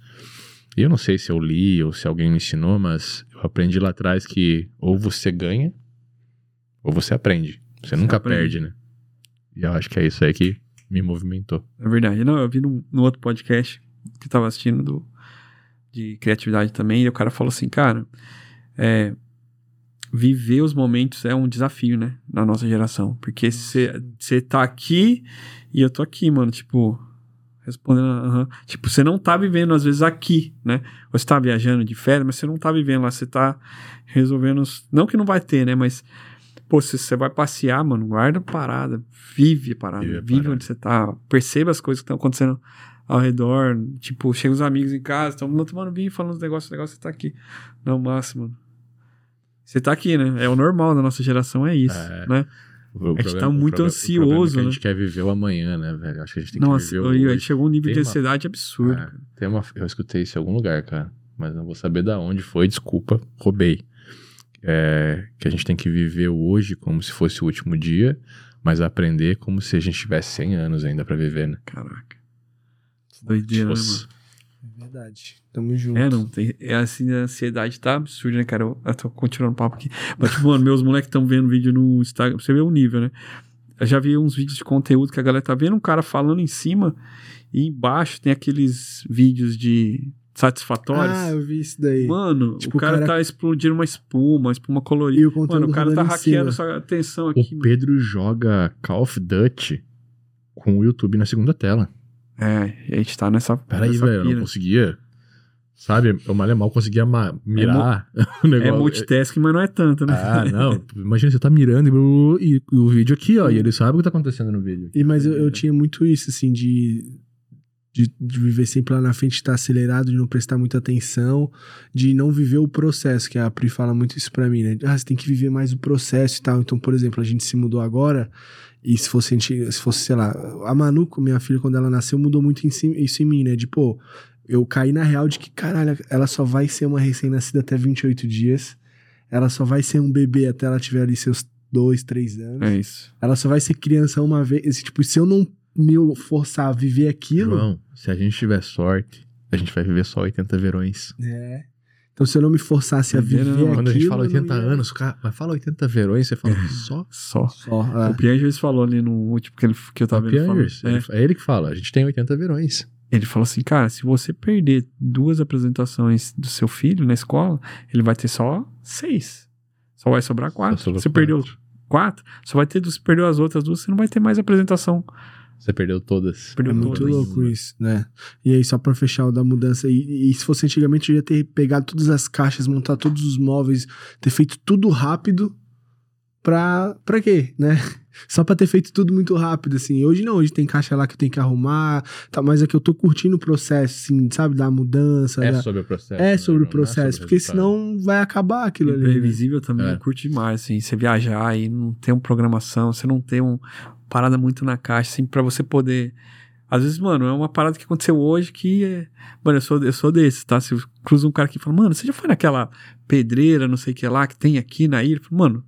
E eu não sei se eu li ou se alguém me ensinou, mas eu aprendi lá atrás que ou você ganha ou você aprende. Você, nunca aprende. perde, né? E eu acho que é isso aí que me movimentou. É verdade. Não, eu vi num, num outro podcast que eu tava assistindo do, de criatividade também, e o cara falou assim, cara, é, viver os momentos é um desafio, né? Na nossa geração. Porque você tá aqui e eu tô aqui, mano. Tipo, respondendo, aham. Tipo, você não tá vivendo, às vezes, aqui, né? Você tá viajando de férias, mas você não tá vivendo lá. Você tá resolvendo. os- Não que não vai ter, né? Mas, pô, se você vai passear, mano, guarda a parada. Vive a parada. Vive a Vive, parada. onde você tá. Perceba as coisas que estão acontecendo ao redor. Tipo, chega os amigos em casa, estão tomando vinho, falando os negócios, negócio, você tá aqui. Não, máximo, mano. Você tá aqui, né? É o normal da nossa geração, é isso, É. né? O gente tá problema- o muito problema- ansioso, é que A né? gente quer viver o amanhã, né, velho? Acho que a gente tem Nossa, que viver o aí hoje. chegou um nível Tem de uma- ansiedade absurdo. É, tem uma, eu escutei isso em algum lugar, cara. Mas não vou saber da onde foi, desculpa, roubei. É, que a gente tem que viver o hoje como se fosse o último dia, mas aprender como se a gente tivesse 100 anos ainda pra viver, né? Caraca. Doideira, né, Tipo, mano? Verdade. Tamo junto. É, não, tem, é assim, a ansiedade tá absurda, né, cara? Eu, eu tô continuando o papo aqui. Mas, tipo, mano, meus moleques estão vendo vídeo no Instagram, pra você ver o nível, né? Eu já vi uns vídeos de conteúdo que a galera tá vendo um cara falando em cima e embaixo tem aqueles vídeos de satisfatórios. Ah, eu vi isso daí. Mano, Tipo, o cara, o cara- tá explodindo uma espuma, uma espuma colorida. e o conteúdo Mano, o cara tá hackeando sua atenção aqui, O mano. Pedro joga Call of Duty com o YouTube na segunda tela. É, a gente tá nessa. Peraí, velho, eu não conseguia. Sabe, eu mal e mal conseguia ma- mirar o É negócio. multitasking, mas não é tanto, né? Ah, não. Imagina, você tá mirando e, e o vídeo aqui, ó. E ele sabe o que tá acontecendo no vídeo. E, mas eu, eu tinha muito isso, assim, de, de, de viver sempre lá na frente, estar acelerado, de não prestar muita atenção, de não viver o processo, que a Pri fala muito isso pra mim, né? Ah, você tem que viver mais o processo e tal. Então, por exemplo, a gente se mudou agora, e se fosse, se fosse sei lá, a Manu, minha filha, quando ela nasceu, mudou muito isso em mim, né? De, pô, eu caí na real de que, caralho, ela só vai ser uma recém-nascida até 28 dias, ela só vai ser um bebê até ela tiver ali seus dois, três anos. É isso. Ela só vai ser criança uma vez. Esse, Tipo, se eu não me forçar a viver aquilo. João, se a gente tiver sorte, a gente vai viver só 80 verões. É. Então, se eu não me forçasse a Viver viver não, aquilo. Quando a gente fala eu não 80 ia- anos, o cara, mas fala 80 verões, você fala só. Só. Só. O é. Piangers falou ali no último que, ele, que eu tava vendo. Piangers. É, Ele- É ele que fala, a gente tem 80 verões. ele falou assim, cara, se você perder duas apresentações do seu filho na escola, ele vai ter só seis. Só vai sobrar quatro. Só sobrou você perdeu quatro. quatro, só vai ter, se perdeu as outras duas, você não vai ter mais apresentação. Você perdeu todas. Perdeu É muito todas. louco isso, né? E aí, só pra fechar o da mudança, e, e se fosse antigamente, eu ia ter pegado todas as caixas, montar todos os móveis, ter feito tudo rápido pra. pra quê, né? Só pra ter feito tudo muito rápido, assim. Hoje não, hoje tem caixa lá que eu tenho que arrumar, tá, mas é que eu tô curtindo o processo, assim, sabe? Da mudança. É da- sobre o processo. É né, sobre o? Não é processo, sobre porque senão vai acabar aquilo ali. né? Imprevisível também, É. eu curto demais, assim, você viajar e não ter uma programação, você não ter uma parada muito na caixa, assim, pra você poder... Às vezes, mano, é uma parada que aconteceu hoje que é... Mano, eu sou, eu sou desse, tá? Se cruza um cara aqui e fala, mano, você já foi naquela pedreira, não sei o que lá, que tem aqui na ilha? Eu falo, mano,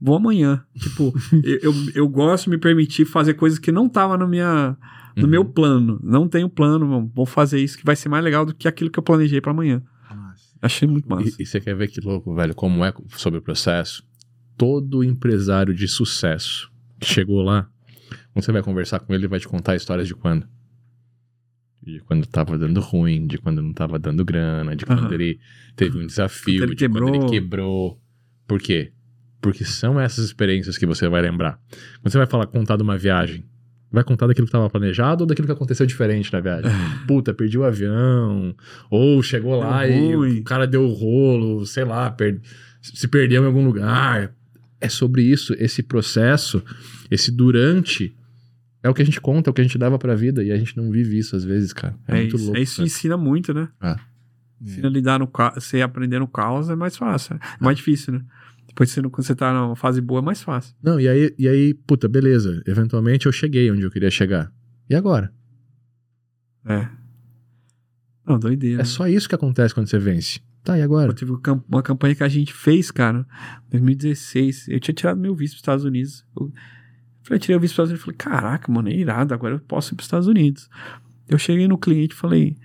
vou amanhã. Tipo, eu, eu, eu gosto de me permitir fazer coisas que não tava no, minha, no Uhum. meu plano. Não tenho plano, mano, vou fazer isso que vai ser mais legal do que aquilo que eu planejei pra amanhã. Achei muito massa. E, e você quer ver que louco, velho, como é sobre o processo? Todo empresário de sucesso chegou lá, quando você vai conversar com ele, ele vai te contar histórias de quando? De quando tava dando ruim, de quando não tava dando grana, de quando Aham. ele teve um desafio, Quando de quando ele quebrou. quebrou. Por quê? Porque são essas experiências que você vai lembrar. Quando você vai falar, contar de uma viagem, vai contar daquilo que estava planejado ou daquilo que aconteceu diferente na viagem? Puta, perdi o avião, ou chegou lá Deu e ruim. o cara deu rolo, sei lá, per- se perdeu em algum lugar. É sobre isso, esse processo, esse durante É o que a gente conta, é o que a gente dava pra vida e a gente não vive isso às vezes, cara. É, É, muito isso, louco. é isso cara. ensina muito, né? É. Ensina a lidar no caos. Você aprender no caos é mais fácil. É mais difícil, né? Depois, você, quando você tá numa fase boa, é mais fácil. Não, e aí, e aí, puta, beleza. Eventualmente eu cheguei onde eu queria chegar. E agora? É. Não, doideira. É só isso que acontece quando você vence. Tá, e agora? Teve uma cam- uma campanha que a gente fez, cara, em 2016. Eu tinha tirado meu visto para os Estados Unidos. Eu falei, tirei o visto para os Estados Unidos. Falei, caraca, mano, é irado, agora eu posso ir para os Estados Unidos. Eu cheguei no cliente e falei,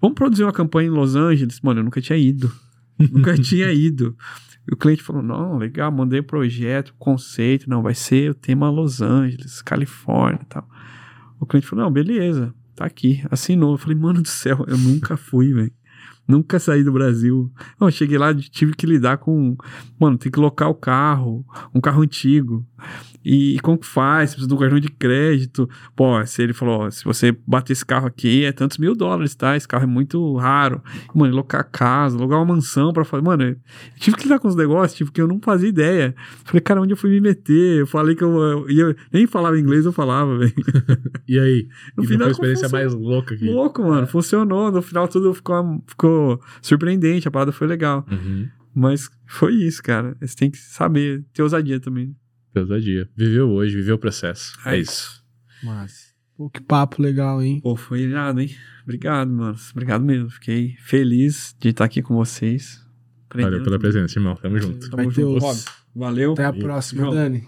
vamos produzir uma campanha em Los Angeles? Mano, eu nunca tinha ido. nunca tinha ido. E o cliente falou, não, legal, mandei o projeto, conceito. Não, vai ser o tema Los Angeles, Califórnia e tal. O cliente falou, não, beleza, tá aqui. Assinou. Eu falei, mano do céu, eu nunca fui, velho. Nunca saí do Brasil. Não, eu cheguei lá, tive que lidar com. Mano, tem que locar o carro, um carro antigo. E, e como que faz? Precisa de um cartão de crédito. Pô, se ele falou: ó, se você bater esse carro aqui, é tantos mil dólares, tá? Esse carro é muito raro. Mano, locar casa, alugar uma mansão pra fazer. Mano, eu tive que lidar com os negócios, tipo, que eu não fazia ideia. Falei, cara, onde eu fui me meter? Eu falei que eu, eu ia. Nem falava inglês, eu falava, velho. E aí? No e não foi final, a experiência mais louca aqui. Louco, mano. Funcionou. No final tudo ficou, ficou surpreendente. A parada foi legal. Uhum. Mas foi isso, cara. Você tem que saber, ter ousadia também. Ousadia. Viveu hoje, viveu o processo. É, É isso. Mas. Pô, que papo legal, hein? Pô, foi irado, hein? Obrigado, mano. Obrigado mesmo. Fiquei feliz de estar aqui com vocês. Valeu pela presença, irmão. Tamo junto. Tamo Vai ter junto. Rob, Valeu. Até a próxima. Dani.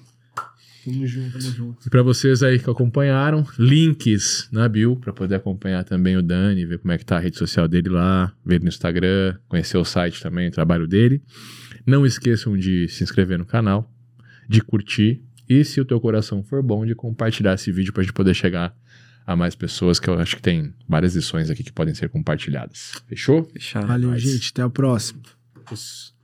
Tamo junto. Tamo junto. E pra vocês aí que acompanharam, links na bio pra poder acompanhar também o Dani, ver como é que tá a rede social dele lá, ver no Instagram, conhecer o site também, o trabalho dele. Não esqueçam de se inscrever no canal, de curtir e, se o teu coração for bom, de compartilhar esse vídeo pra gente poder chegar a mais pessoas, que eu acho que tem várias lições aqui que podem ser compartilhadas. Fechou? Fechado. Valeu, Nóis. gente. Até a próxima. Os-